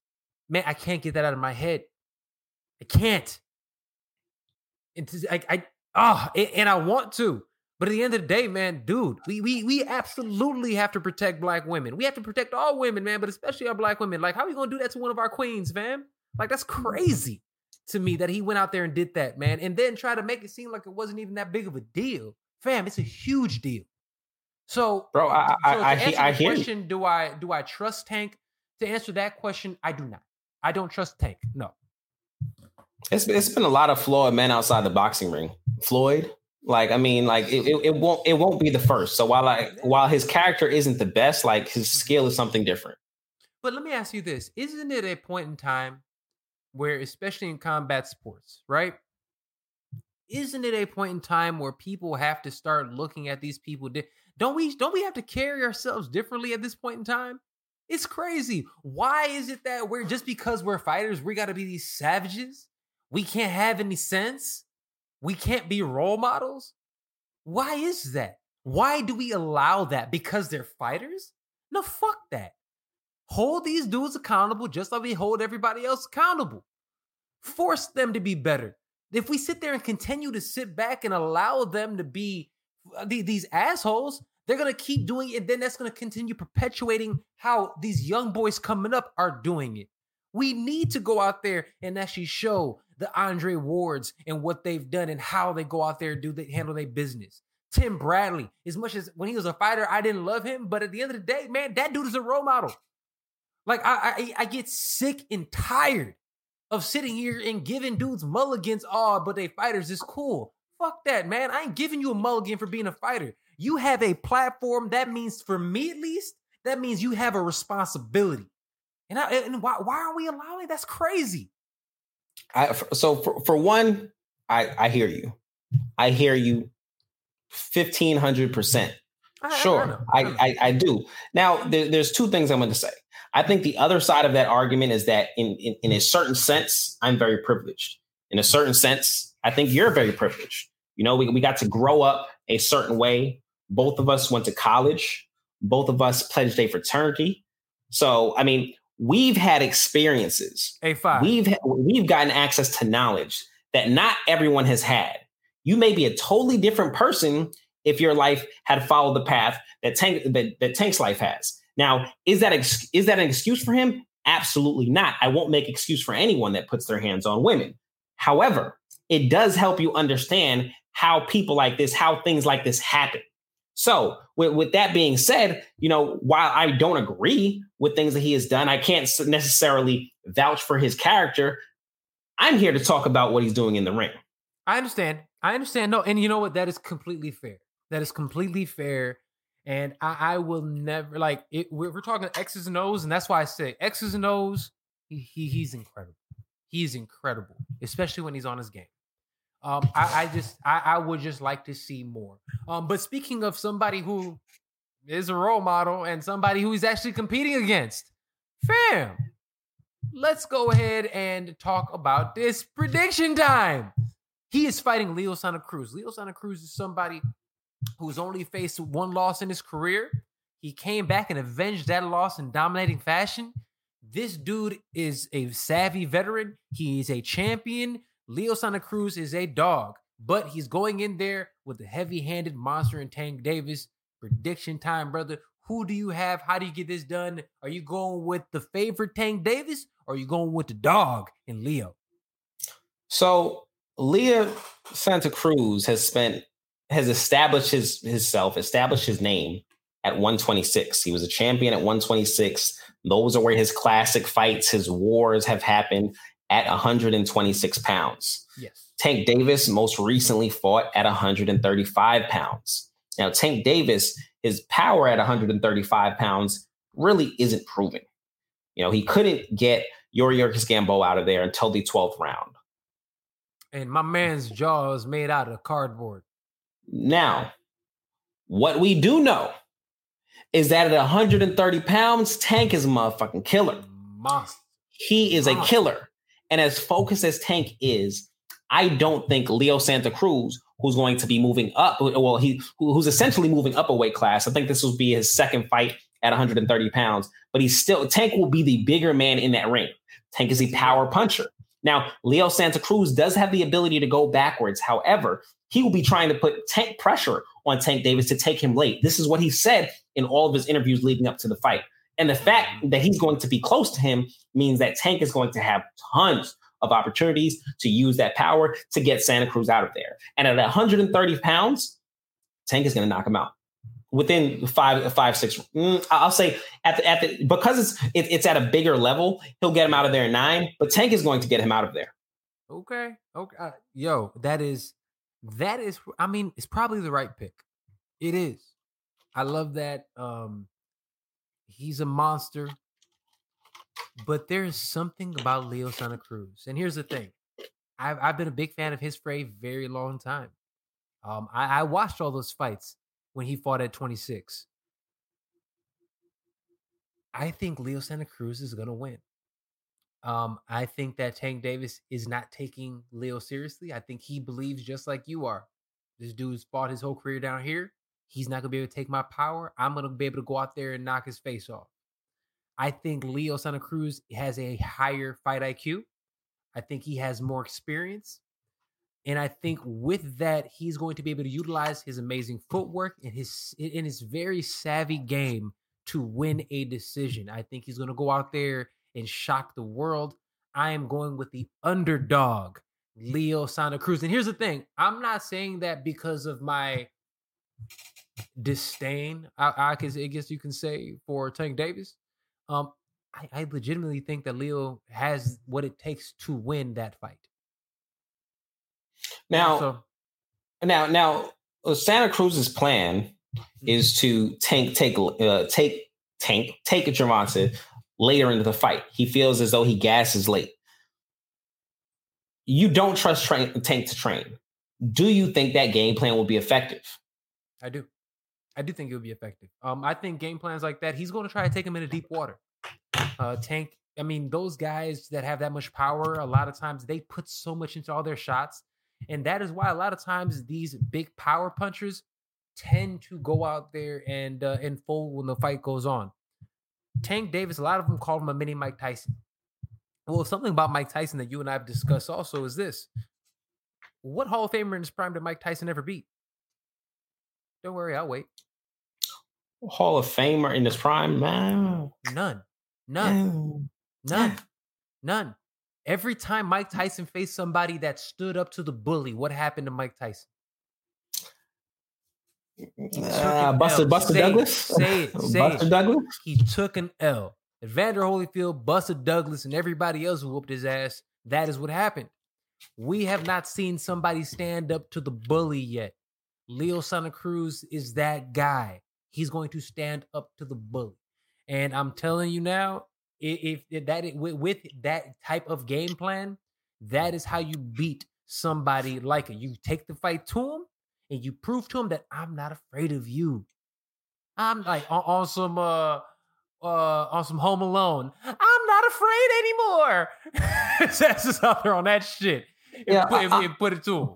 man, I can't get that out of my head. I can't. It's, I, ah, I, oh, and I want to. But at the end of the day, man, dude, we we we absolutely have to protect black women. We have to protect all women, man, but especially our black women. Like, how are we gonna do that to one of our queens, fam? Like, that's crazy to me that he went out there and did that, man, and then try to make it seem like it wasn't even that big of a deal, fam. It's a huge deal. So, bro, I so I, I, I, I hear question, do I do I trust Tank? To answer that question, I do not. I don't trust Tank. No. It's it's been a lot of flawed men outside the boxing ring. Floyd, like I mean, like it, it, it, won't it won't be the first. So while I while his character isn't the best, like his skill is something different. But let me ask you this: Isn't it a point in time where, especially in combat sports, right? Isn't it a point in time where people have to start looking at these people? Di- don't we? Don't we have to carry ourselves differently at this point in time? It's crazy. Why is it that we're just because we're fighters, we got to be these savages? We can't have any sense we can't be role models? Why is that? Why do we allow that? Because they're fighters? No, fuck that. Hold these dudes accountable just like we hold everybody else accountable. Force them to be better. If we sit there and continue to sit back and allow them to be uh, these assholes, they're gonna keep doing it, and then that's gonna continue perpetuating how these young boys coming up are doing it. We need to go out there and actually show the Andre Wards and what they've done and how they go out there and do they handle their business. Tim Bradley, as much as when he was a fighter, I didn't love him, but at the end of the day, man, that dude is a role model. Like I, I, I get sick and tired of sitting here and giving dudes mulligans. Oh, but they fighters is cool. Fuck that, man. I ain't giving you a mulligan for being a fighter. You have a platform. That means, for me at least, that means you have a responsibility. And, I, and why, why are we allowing? That's crazy. I, so for, for one, I, I hear you. I hear you 1500%. Sure, I, I, I, do. Now, there, there's two things I'm going to say. I think the other side of that argument is that in, in, in a certain sense, I'm very privileged. In a certain sense, I think you're very privileged. You know, we, we got to grow up a certain way. Both of us went to college. Both of us pledged a fraternity. So, I mean, we've had experiences. A5. We've we've gotten access to knowledge that not everyone has had. You may be a totally different person if your life had followed the path that Tank that, that Tank's life has. Now, is that ex- is that an excuse for him? Absolutely not. I won't make excuse for anyone that puts their hands on women. However, it does help you understand how people like this, how things like this happen. So, with, with that being said, you know, while I don't agree with things that he has done, I can't necessarily vouch for his character. I'm here to talk about what he's doing in the ring. I understand. I understand. No, and you know what? That is completely fair. That is completely fair. And I, I will never like it. We're, we're, talking X's and O's, and that's why I say X's and O's. He, he he's incredible. He's incredible, especially when he's on his game. Um, I, I just I, I would just like to see more. Um, but speaking of somebody who is a role model and somebody who he's actually competing against, fam, let's go ahead and talk about this prediction time. He is fighting Leo Santa Cruz. Leo Santa Cruz is somebody who's only faced one loss in his career. He came back and avenged that loss in dominating fashion. This dude is a savvy veteran. He is a champion. Leo Santa Cruz is a dog, but he's going in there with a heavy handed monster and Tank Davis. Prediction time, brother. Who do you have? How do you get this done? Are you going with the favorite Tank Davis or are you going with the dog and Leo? So, Leo Santa Cruz has spent has established his himself, established his name at 126. He was a champion at 126. Those are where his classic fights, his wars have happened at 126 pounds. Yes. Tank Davis most recently fought at 135 pounds. Now, Tank Davis, his power at 135 pounds really isn't proven. You know, he couldn't get Yuriorkis Gamboa out of there until the 12th round. And my man's jaw is made out of cardboard. Now, what we do know is that at 130 pounds, Tank is a motherfucking killer. Monster. He is Monster. a killer. And as focused as Tank is, I don't think Leo Santa Cruz, who's going to be moving up, well, he who's essentially moving up a weight class. I think this will be his second fight at 130 pounds, but he's still Tank will be the bigger man in that ring. Tank is a power puncher. Now, Leo Santa Cruz does have the ability to go backwards. However, he will be trying to put tank pressure on Tank Davis to take him late. This is what he said in all of his interviews leading up to the fight. And the fact that he's going to be close to him means that Tank is going to have tons of opportunities to use that power to get Santa Cruz out of there. And at 130 pounds, Tank is going to knock him out within five, five, six. Mm, I'll say at the, at the because it's it, it's at a bigger level, he'll get him out of there in nine. But Tank is going to get him out of there. Okay, okay, uh, yo, that is that is i mean it's probably the right pick it is i love that um he's a monster but there's something about leo santa cruz and here's the thing i've, I've been a big fan of his for a very long time um I, I watched all those fights when he fought at 26 i think leo santa cruz is gonna win um, I think that Tank Davis is not taking Leo seriously. I think he believes just like you are. This dude's fought his whole career down here. He's not gonna be able to take my power. I'm gonna be able to go out there and knock his face off. I think Leo Santa Cruz has a higher fight IQ. I think he has more experience. And I think with that, he's going to be able to utilize his amazing footwork and his in his very savvy game to win a decision. I think he's going to go out there and shock the world. I am going with the underdog, Leo Santa Cruz. And here's the thing I'm not saying that because of my disdain, I, I, guess, I guess you can say, for Tank Davis. Um, I, I legitimately think that Leo has what it takes to win that fight. Now, so, now, now, uh, Santa Cruz's plan mm-hmm. is to tank, take, uh, take, tank, take a Gervonta later into the fight. He feels as though he gasses late. You don't trust train, Tank to train. Do you think that game plan will be effective? I do. I do think it would be effective. Um, I think game plans like that, he's going to try to take him into deep water. Uh, Tank, I mean, those guys that have that much power, a lot of times they put so much into all their shots. And that is why a lot of times these big power punchers tend to go out there and uh, and fold when the fight goes on. Tank Davis, a lot of them call him a mini Mike Tyson. Well, something about Mike Tyson that you and I have discussed also is this. What Hall of Famer in his prime did Mike Tyson ever beat? Don't worry, I'll wait. Hall of Famer in his prime? Man. None. None. None. None. Every time Mike Tyson faced somebody that stood up to the bully, what happened to Mike Tyson? Uh, Buster, Buster Douglas. Say it. Say Buster it. Douglas. He took an L. Evander Holyfield, Buster Douglas, and everybody else who whooped his ass. That is what happened. We have not seen somebody stand up to the bully yet. Leo Santa Cruz is that guy. He's going to stand up to the bully. And I'm telling you now, if, if that with, with that type of game plan, that is how you beat somebody like it. You take the fight to him and you prove to him that I'm not afraid of you. I'm like on, on some uh uh on some Home Alone. I'm not afraid anymore. That's just out there on that shit. And Yeah, put, I- and- I- and put it to him.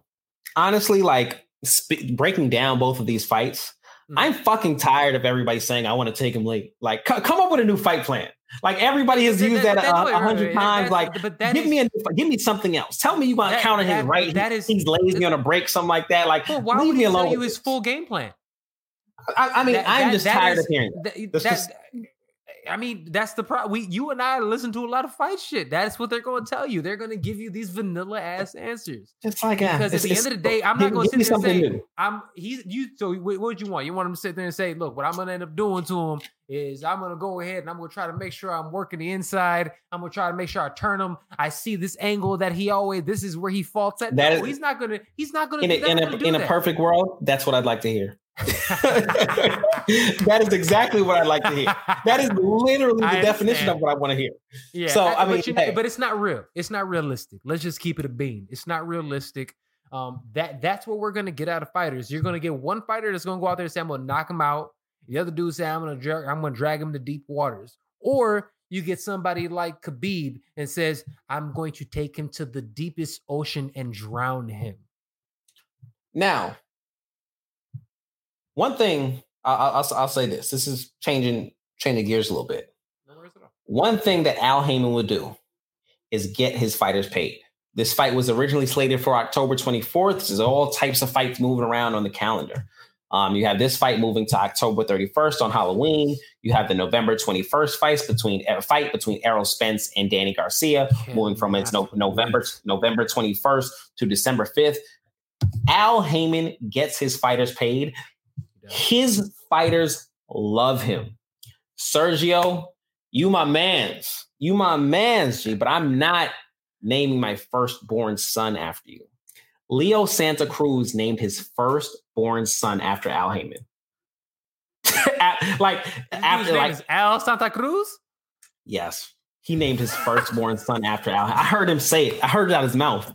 Honestly, like sp- breaking down both of these fights, Mhm. I'm fucking tired of everybody saying I want to take him late. Like, c- come up with a new fight plan. Like everybody has used that- that that- a a hundred times. Like, but that give is- me a give me something else. Tell me you want to That- counter his that- right. that is- he's lazy on a break, something like that. Like, Well, why leave would me alone. tell you his full game plan? I, I mean, I'm just tired is- of hearing. That- just- I mean, that's the problem. We, you and I listen to a lot of fight shit. That's what they're going to tell you. They're going to give you these vanilla ass answers. It's like Because at it's- the it's- end of the day, I'm not going to sit there and say, new. I'm he's you. So what what you want? You want him to sit there and say, look, what I'm going to end up doing to him is I'm going to go ahead and I'm going to try to make sure I'm working the inside. I'm going to try to make sure I turn him. I see this angle that he always. This is where he faults at. That no, is- he's not going to. He's not going in to. a, in a, in a perfect world, that's what I'd like to hear. that is exactly what I'd like to hear. That is literally the definition of what I want to hear. Yeah. So, I but mean, you know, hey. but it's not real. It's not realistic. Let's just keep it a bean. It's not realistic. Um, that that's what we're gonna get out of fighters. You're gonna get one fighter that's gonna go out there and say, "I'm gonna knock him out." The other dude say, "I'm gonna drag, I'm gonna drag him to deep waters." Or you get somebody like Khabib and says, "I'm going to take him to the deepest ocean and drown him." Now, one thing I- I- I'll, I'll say this: this is changing changing gears a little bit. No worries at all. One thing that Al Haymon would do is get his fighters paid. This fight was originally slated for October 24th. There's all types of fights moving around on the calendar. Um, you have this fight moving to October 31st on Halloween. You have the November 21st fights between uh, fight between Errol Spence and Danny Garcia, moving from its no, November. November 21st to December 5th. Al Haymon gets his fighters paid. His fighters love him. Sergio, you my mans. You my mans, G, but I'm not naming my firstborn son after you. Leo Santa Cruz named his firstborn son after Al Haymon. Like after like Al Santa Cruz. yes, he named his firstborn son after Al. I heard him say it. I heard it out his mouth.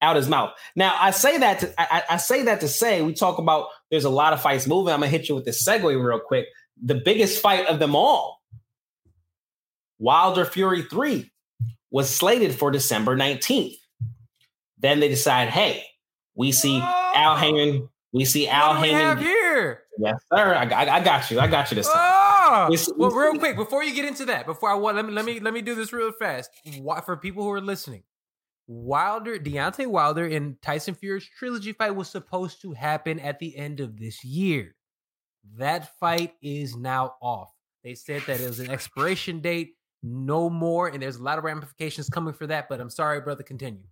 Out his mouth. Now I say that to, I I say that to say we talk about there's a lot of fights moving. I'm gonna hit you with this segue real quick. The biggest fight of them all, Wilder Fury 3, was slated for December 19th. Then they decide, hey, we see Al oh! Haymon. We see Al what we Haymon. here? Yes, sir. I, I, I got you. I got you this time. Ah! Oh, no. well, real quick before you get into that, before I want let me let me let me do this real fast. Why, for people who are listening, Wilder, Deontay Wilder, and Tyson Fury's trilogy fight was supposed to happen at the end of this year. That fight is now off. They said that it was an expiration date, no more, and there's a lot of ramifications coming for that. But I'm sorry, brother. Continue.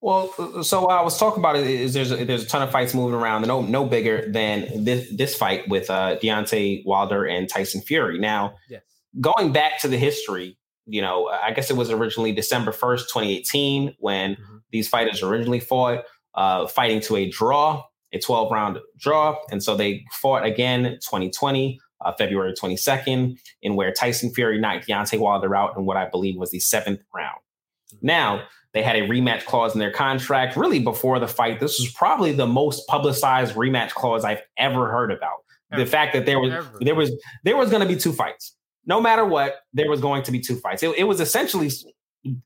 Well, uh, so what I was talking about is there's a, there's a ton of fights moving around, no no bigger than this this fight with uh, Deontay Wilder and Tyson Fury. Now, yes. going back to the history, you know, I guess it was originally December first, 2018, when mm-hmm. these fighters originally fought, uh, fighting to a draw, a 12 round draw, and so they fought again 2020. Uh, February 22nd, in where Tyson Fury knocked Deontay Wilder out in what I believe was the seventh round. Mm-hmm. Now, they had a rematch clause in their contract really before the fight. This was probably the most publicized rematch clause I've ever heard about. Ever. The fact that there was ever. there was there was going to be two fights. No matter what, there was going to be two fights. It, it was essentially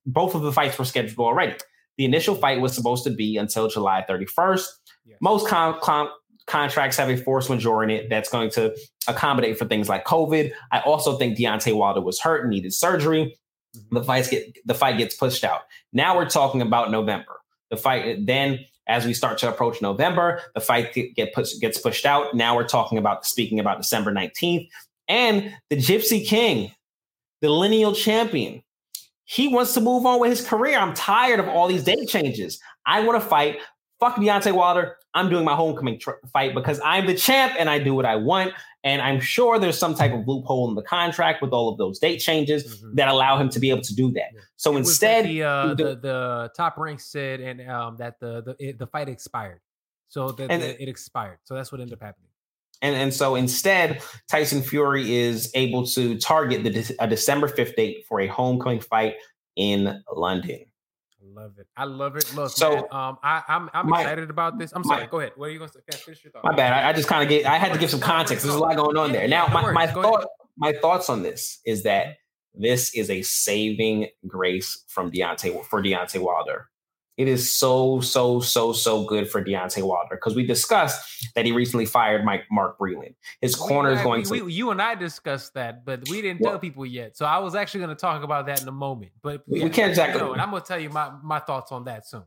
both of the fights were scheduled already. The initial fight was supposed to be until July 31st. Yes. Most con- con- contracts have a force majeure in it that's going to accommodate for things like COVID. I also think Deontay Wilder was hurt and needed surgery. Mm-hmm. The fights get the fight gets pushed out. Now we're talking about November. The fight then as we start to approach November, the fight get gets pushed out. Now we're talking about speaking about December 19th and the Gypsy King, the lineal champion. He wants to move on with his career. I'm tired of all these date changes. I want to fight. Fuck Deontay Wilder. I'm doing my homecoming tr- fight because I'm the champ and I do what I want. And I'm sure there's some type of loophole in the contract with all of those date changes mm-hmm. that allow him to be able to do that. Yeah. So it instead, the, uh, the, the top rank said and um, that the the, it, the fight expired, so that it expired. So that's what ended up happening. And and so instead, Tyson Fury is able to target the a December fifth date for a homecoming fight in London I love it. I love it. Look, so man, um, I, am I'm, I'm my, excited about this. I'm sorry. My, go ahead. What are you going to say? Finish your thought. My bad. I, I just kind of get. I had to give some context. There's a lot going on there. Now, my, my thought, my thoughts on this is that this is a saving grace from Deontay for Deontay Wilder. It is so, so, so, so good for Deontay Wilder because we discussed that he recently fired Mike Mark Breland. His corner is going we, to. You and I discussed that, but we didn't well, tell people yet. So I was actually going to talk about that in a moment. But we, yeah, we can't exactly. Know, and I'm going to tell you my, my thoughts on that soon.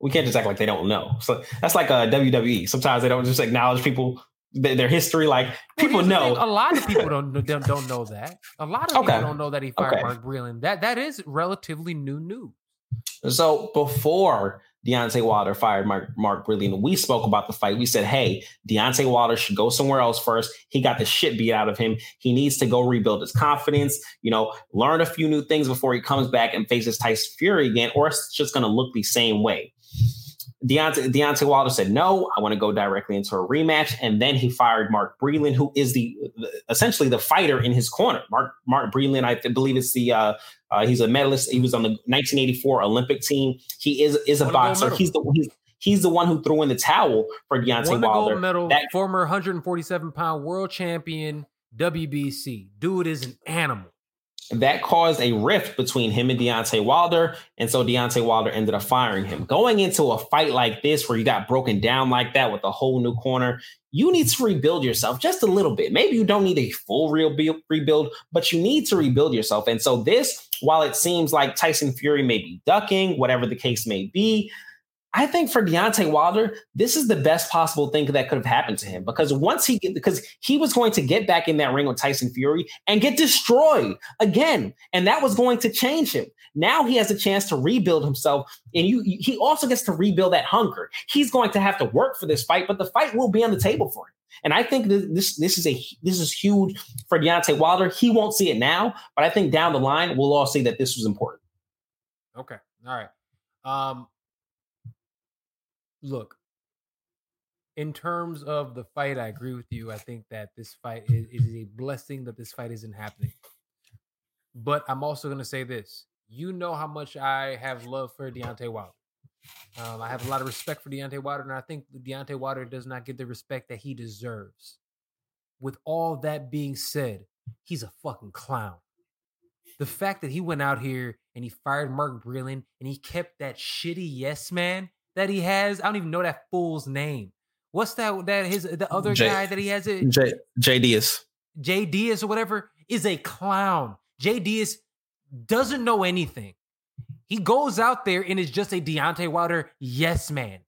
We can't just act like they don't know. So that's like uh, a WWE. Sometimes they don't just acknowledge people their history. Like people know. A lot of people don't, don't don't know that. A lot of okay. people don't know that he fired okay. Mark Breland. That that is relatively new news. So before Deontay Wilder fired Mark, Mark Breland, we spoke about the fight. We said, hey, Deontay Wilder should go somewhere else first. He got the shit beat out of him. He needs to go rebuild his confidence, you know, learn a few new things before he comes back and faces Tyson Fury again, or it's just going to look the same way. Deontay, Deontay Wilder said, no, I want to go directly into a rematch. And then he fired Mark Breland, who is the, essentially the fighter in his corner. Mark Mark Breland, I believe it's the uh, uh, he's a medalist. He was on the 1984 Olympic team. He is is a boxer. He's the he's he's the one who threw in the towel for Deontay Won the Wilder. Gold medal, that, former 147 pound world champion, WBC. Dude is an animal that caused a rift between him and Deontay Wilder. And so Deontay Wilder ended up firing him. Going into a fight like this, where you got broken down like that with a whole new corner, you need to rebuild yourself just a little bit. Maybe you don't need a full real rebuild, but you need to rebuild yourself. And so this, while it seems like Tyson Fury may be ducking, whatever the case may be, I think for Deontay Wilder, this is the best possible thing that could have happened to him because once he because he was going to get back in that ring with Tyson Fury and get destroyed again, and that was going to change him. Now he has a chance to rebuild himself, and you he also gets to rebuild that hunger. He's going to have to work for this fight, but the fight will be on the table for him. And I think this this is a this is huge for Deontay Wilder. He won't see it now, but I think down the line we'll all see that this was important. Okay, all right. Um, look, in terms of the fight, I agree with you. I think that this fight is, is a blessing that this fight isn't happening. But I'm also going to say this. You know how much I have love for Deontay Wilder. Um, I have a lot of respect for Deontay Wilder, and I think Deontay Wilder does not get the respect that he deserves. With all that being said, he's a fucking clown. The fact that he went out here and he fired Mark Breland and he kept that shitty yes man that he has. I don't even know that fool's name. What's that? That his the other J, guy that he has it. J J Diaz. Jay Deas or whatever is a clown. Jay Deas doesn't know anything. He goes out there and is just a Deontay Wilder yes man.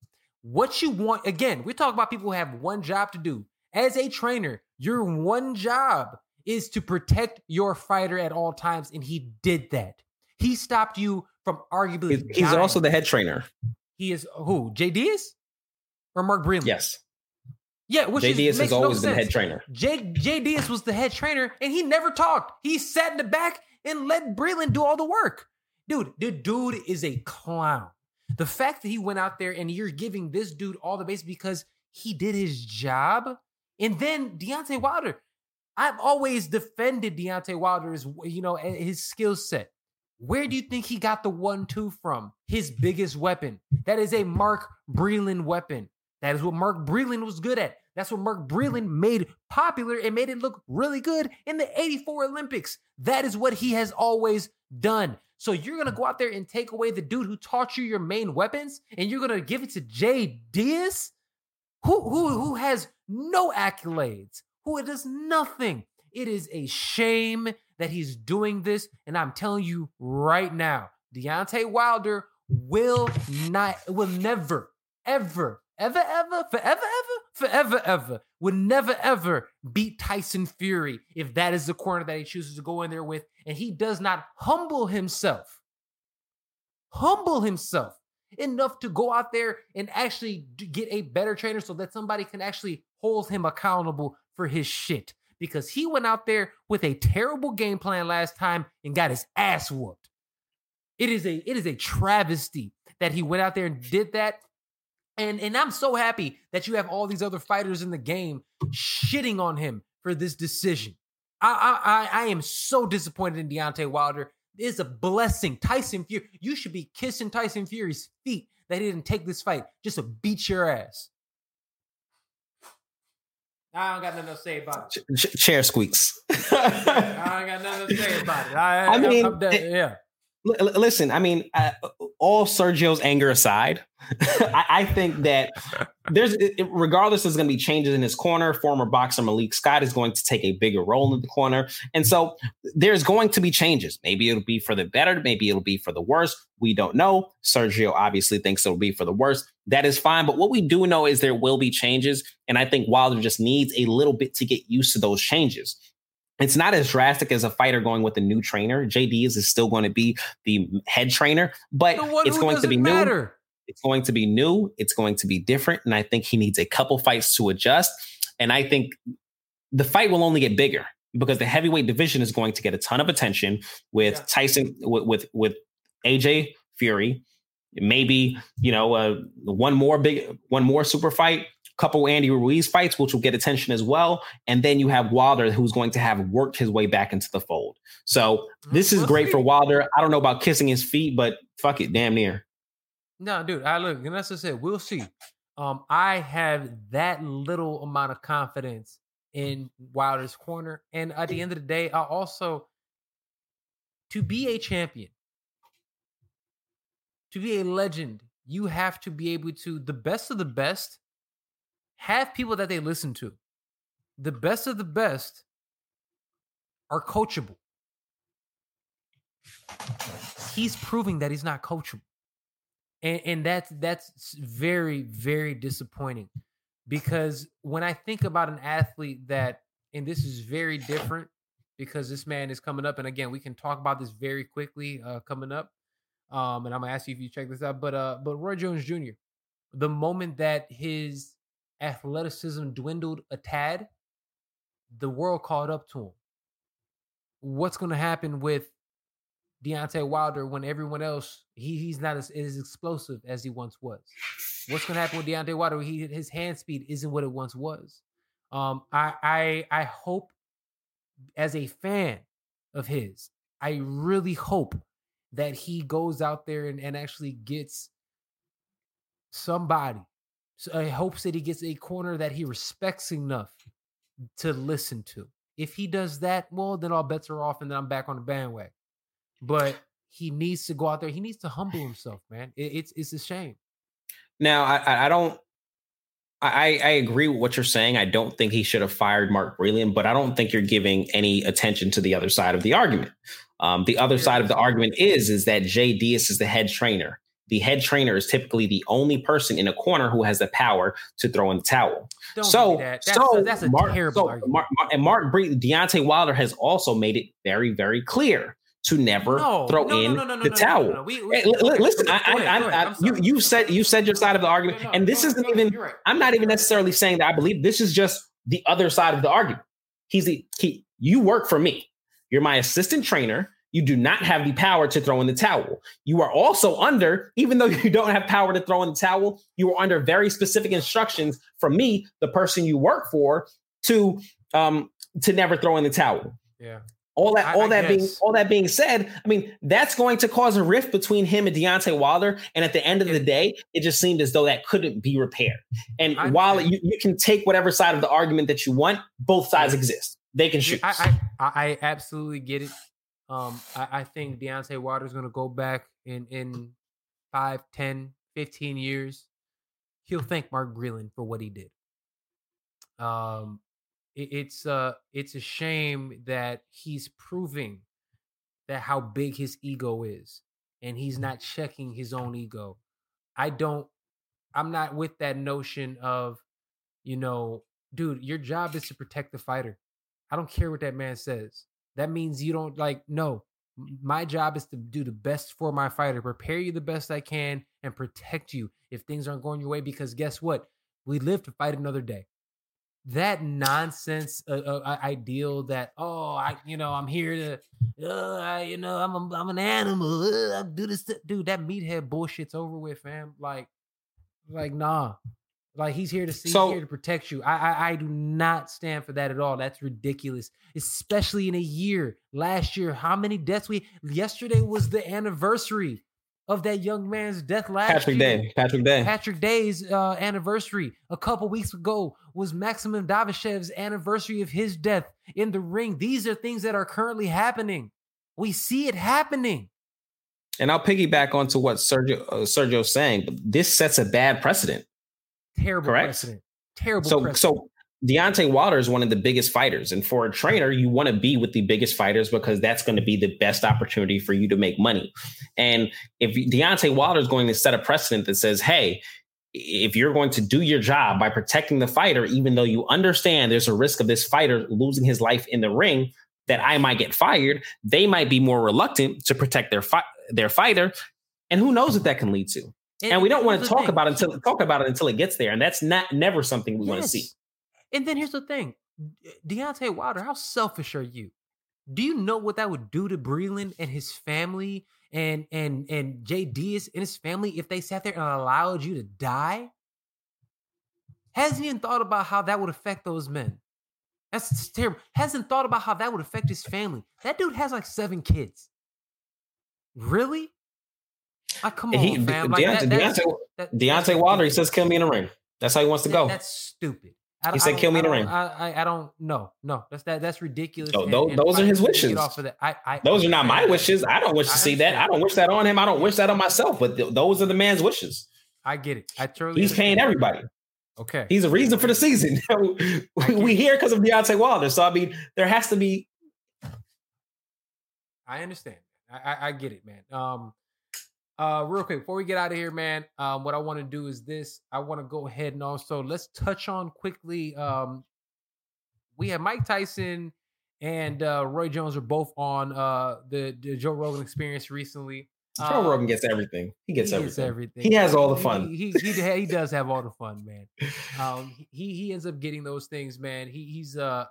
What you want, again, we talk about people who have one job to do. As a trainer, your one job is to protect your fighter at all times, and he did that. He stopped you from arguably. He's dying. also the head trainer. He is who? Jay Deas or Mark Breland? Yes. Yeah, which Jay Deas has always no been head trainer. Jay Jay Deas was the head trainer, and he never talked. He sat in the back and let Breland do all the work. Dude, the dude is a clown. The fact that he went out there and you're giving this dude all the base because he did his job, and then Deontay Wilder. I've always defended Deontay Wilder's, you know, his skill set. Where do you think he got the one-two from? His biggest weapon. That is a Mark Breland weapon. That is what Mark Breland was good at. That's what Mark Breland made popular and made it look really good in the 84 Olympics. That is what he has always done. So you're going to go out there and take away the dude who taught you your main weapons and you're going to give it to Jay Deas, who, who, who has no accolades, who does nothing. It is a shame that he's doing this. And I'm telling you right now, Deontay Wilder will not, will never, ever, ever, ever, forever, ever, forever, ever, would never, ever beat Tyson Fury if that is the corner that he chooses to go in there with. And he does not humble himself, humble himself enough to go out there and actually get a better trainer so that somebody can actually hold him accountable for his shit. Because he went out there with a terrible game plan last time and got his ass whooped. It is a it is a travesty that he went out there and did that and and I'm so happy that you have all these other fighters in the game shitting on him for this decision. I I I am so disappointed in Deontay Wilder. It's a blessing. Tyson Fury, you should be kissing Tyson Fury's feet that he didn't take this fight just to beat your ass. I don't got nothing to say about it. Ch- chair squeaks. I don't got nothing to say about it. I, I mean, it, yeah. Listen, I mean, uh, all Sergio's anger aside, I, I, think that there's, regardless, there's going to be changes in his corner. Former boxer Malik Scott is going to take a bigger role in the corner, and so there's going to be changes. Maybe it'll be for the better, maybe it'll be for the worse. We don't know. Sergio obviously thinks it'll be for the worse. That is fine, but what we do know is there will be changes, and I think Wilder just needs a little bit to get used to those changes it's not as drastic as a fighter going with a new trainer. JD is, is still going to be the head trainer, but it's going to be matter. new. It's going to be new. It's going to be different. And I think he needs a couple fights to adjust. And I think the fight will only get bigger because the heavyweight division is going to get a ton of attention with yeah. Tyson, with, with, with AJ Fury, maybe, you know, uh, one more big, one more super fight couple Andy Ruiz fights, which will get attention as well. And then you have Wilder, who's going to have worked his way back into the fold. So this is great for Wilder. I don't know about kissing his feet, but fuck it, damn near. No, dude, I look, and that's what I said. We'll see. Um, I have that little amount of confidence in Wilder's corner. And at the end of the day, I also to be a champion, to be a legend, you have to be able to the best of the best have people that they listen to. The best of the best are coachable. He's proving that he's not coachable. And, and that's that's very, very disappointing. Because when I think about an athlete that, and this is very different because this man is coming up, and again, we can talk about this very quickly uh, coming up. Um, and I'm gonna ask you if you check this out. But uh, but Roy Jones Jr. The moment that his athleticism dwindled a tad, the world caught up to him. What's going to happen with Deontay Wilder when everyone else he, he's not as, as explosive as he once was? What's going to happen with Deontay Wilder? He, his hand speed isn't what it once was. Um, I I I hope as a fan of his, I really hope that he goes out there and, and actually gets somebody so I hopes that he gets a corner that he respects enough to listen to. If he does that, well, then all bets are off, and then I'm back on the bandwagon. But he needs to go out there. He needs to humble himself, man. It, it's it's a shame. Now, I, I don't I, I agree with what you're saying. I don't think he should have fired Mark Breland, but I don't think you're giving any attention to the other side of the argument. Um, the other side of the argument is is that Jay Diaz is the head trainer. The head trainer is typically the only person in a corner who has the power to throw in the towel. Don't so, that. That's, so that's a Mark, terrible so argument. Mark, and Mark Bre- Deontay Wilder has also made it very, very clear to never No, throw no, in no, the towel. We- we- Hey, listen, I, ahead, I. I, you, you said you said your side of the argument, and this isn't even. right. I'm not even necessarily saying that I believe this is just the other side of the argument. He's the he. You work for me. You're my assistant trainer. You do not have the power to throw in the towel. You are also under, even though you don't have power to throw in the towel, you are under very specific instructions from me, the person you work for, to um to never throw in the towel. Yeah. All that, all I that being, all that being said, I mean, that's going to cause a rift between him and Deontay Wilder. And at the end of the day, it just seemed as though that couldn't be repaired. And I while you, you can take whatever side of the argument that you want, both sides exist. They can shoot. I I absolutely get it. Um, I, I think Deontay Wilder's going to go back in in 5, 10, 15 years. He'll thank Mark Breland for what he did. Um, it, it's uh it's a shame that he's proving that how big his ego is, and he's not checking his own ego. I don't. I'm not with that notion of, you know, dude, your job is to protect the fighter. I don't care what that man says. That means you don't like, no, my job is to do the best for my fighter, prepare you the best I can, and protect you if things aren't going your way. Because guess what? We live to fight another day. That nonsense uh, uh, ideal that, oh, I, you know, I'm here to, uh, you know, I'm, a, I'm an animal. Uh, I do this, th- dude. That meathead bullshit's over with, fam. Like, like, nah. Like he's here to see, So- here to protect you. I, I I do not stand for that at all. That's ridiculous, especially in a year. Last year, how many deaths we? Yesterday was the anniversary of that young man's death. Last Patrick year. Day. Patrick Day. Patrick Day's uh, anniversary a couple weeks ago was Maxim Dadashev's anniversary of his death in the ring. These are things that are currently happening. We see it happening. And I'll piggyback onto what Sergio uh, Sergio's saying, but this sets a bad precedent. Terrible Correct. precedent. Terrible So, precedent. so Deontay Wilder is one of the biggest fighters, and for a trainer, you want to be with the biggest fighters because that's going to be the best opportunity for you to make money. And if Deontay Wilder is going to set a precedent that says, "Hey, if you're going to do your job by protecting the fighter, even though you understand there's a risk of this fighter losing his life in the ring, that I might get fired," they might be more reluctant to protect their fi- their fighter. And who knows what that can lead to? And, we don't want to talk thing. about it until talk about it until it gets there, and that's not never something we want to see. And then here's the thing, Deontay Wilder, how selfish are you? Do you know what that would do to Breland and his family and and and Jay Diaz and his family if they sat there and allowed you to die? Hasn't even thought about how that would affect those men. That's terrible. Hasn't thought about how that would affect his family. That dude has like seven kids. Really? Like, come on, he, fam. Like, Deontay, that- Deontay, that- Deontay Wilder, he says, "Kill me in the ring." That's how he wants to go. That's stupid. I, He said, "Kill me in the ring." I, I, I don't. No, no. That's that. That's ridiculous. No, and- tho- and those are his wishes. Get off of that. I, I, Those are not my wishes. I don't wish to see that. I don't wish that on him. I don't wish that on myself. But th- those are the man's wishes. I get it. I totally. He's paying everybody. Okay. He's a reason for the season. we, here because of Deontay Wilder. So I mean, there has to be. I understand. I, I, I get it, man. Um, uh, real quick before we get out of here, man. Um, what I want to do is this. I want to go ahead and also let's touch on quickly. Um, we have Mike Tyson and uh, Roy Jones are both on uh the, the Joe Rogan Experience recently. Joe Um, Rogan gets everything. He gets he everything. Gets everything. He has all the fun. He he, he, he does have all the fun, man. Um, he he ends up getting those things, man. He he's uh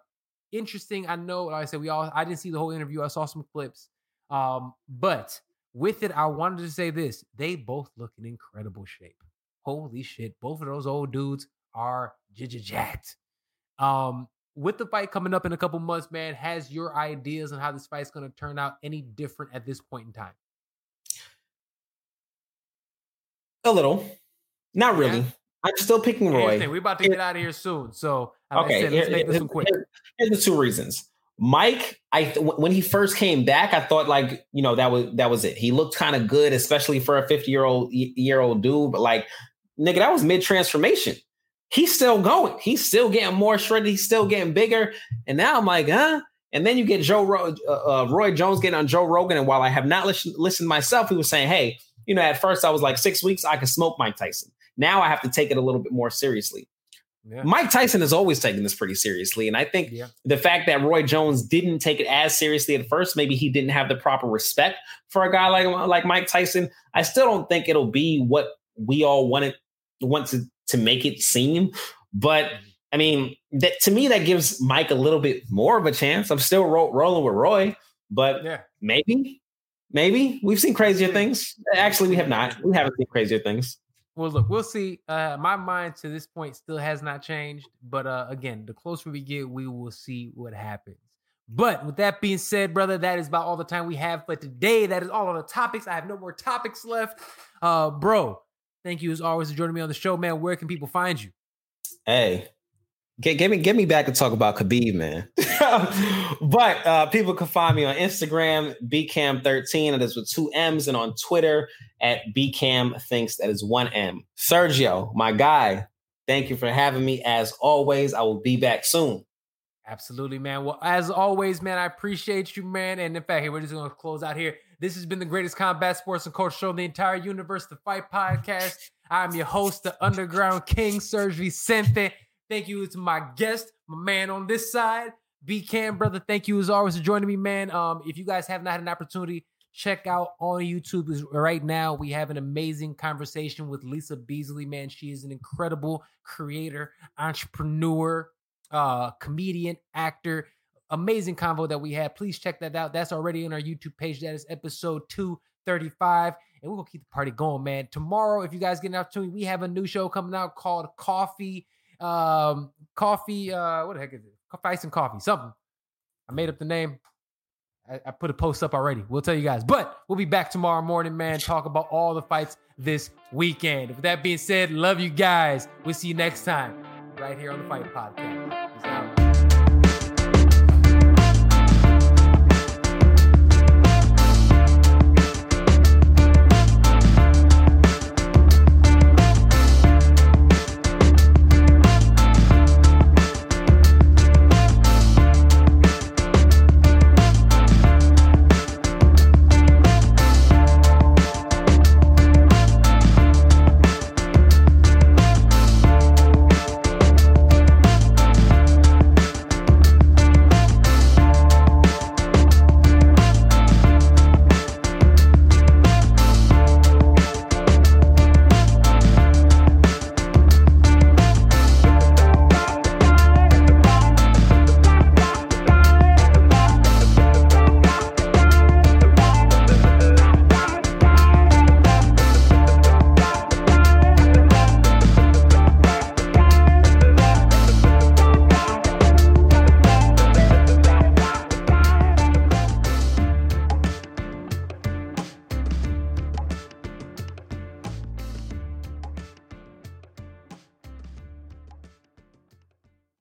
interesting. I know. Like I said, we all. I didn't see the whole interview. I saw some clips. Um, but with it, I wanted to say this: they both look in incredible shape. Holy shit! Both of those old dudes are jacked. Um, with the fight coming up in a couple months, man, has your ideas on how this fight's going to turn out any different at this point in time? A little, not really. Yeah. I'm still picking Roy. We're about to get out of here soon. So, like Okay, said, let's here- make this here- one quick. here- here's the two reasons. Mike, I when he first came back, I thought like you know that was that was it. He looked kind of good, especially for a 50 year old year old dude. But like, nigga, that was mid transformation. he's still going. He's still getting more shredded. He's still getting bigger. And now I'm like, huh? And then you get Joe Ro- uh, uh, Roy Jones getting on Joe Rogan. And while I have not listened, listened myself, he was saying, hey, you know, at first I was like six weeks, I could smoke Mike Tyson. Now I have to take it a little bit more seriously. Yeah. Mike Tyson has always taken this pretty seriously. And I think yeah. the fact that Roy Jones didn't take it as seriously at first, maybe he didn't have the proper respect for a guy like, like Mike Tyson. I still don't think it'll be what we all wanted, want to, to make it seem. But. I mean, that to me, that gives Mike a little bit more of a chance. I'm still ro- rolling with Roy, but yeah. maybe, maybe we've seen crazier things. Actually, we have not. We haven't seen crazier things. Well, look, we'll see. Uh, my mind to this point still has not changed, but uh, again, the closer we get, we will see what happens. But with that being said, brother, that is about all the time we have for today. That is all on the topics. I have no more topics left. Uh, bro, thank you as always for joining me on the show, man. Where can people find you? Hey, Get, get me get me back to talk about Khabib, man. but uh, people can find me on Instagram, bcam13, that is with two M's, and on Twitter at bcam thinks that is one M. Sergio, my guy, thank you for having me. As always, I will be back soon. Absolutely, man. Well, as always, man, I appreciate you, man. And in fact, here we're just gonna close out here. This has been the greatest combat sports and culture show in the entire universe, the Fight Podcast. I'm your host, the Underground King, Serg Vicente. Thank you to my guest, my man on this side, B Cam, brother. Thank you as always for joining me, man. Um, if you guys have not had an opportunity, check out on YouTube right now. We have an amazing conversation with Lisa Beasley, man. She is an incredible creator, entrepreneur, uh, comedian, actor. Amazing convo that we had. Please check that out. That's already on our YouTube page. That is episode 235. And we're gonna keep the party going, man. Tomorrow, if you guys get an opportunity, we have a new show coming out called Coffee um, coffee. Uh, what the heck is it? Ice and coffee, something. I made up the name. I, I put a post up already. We'll tell you guys. But we'll be back tomorrow morning, man. Talk about all the fights this weekend. With that being said, love you guys. We'll see you next time right here on the Fight Podcast.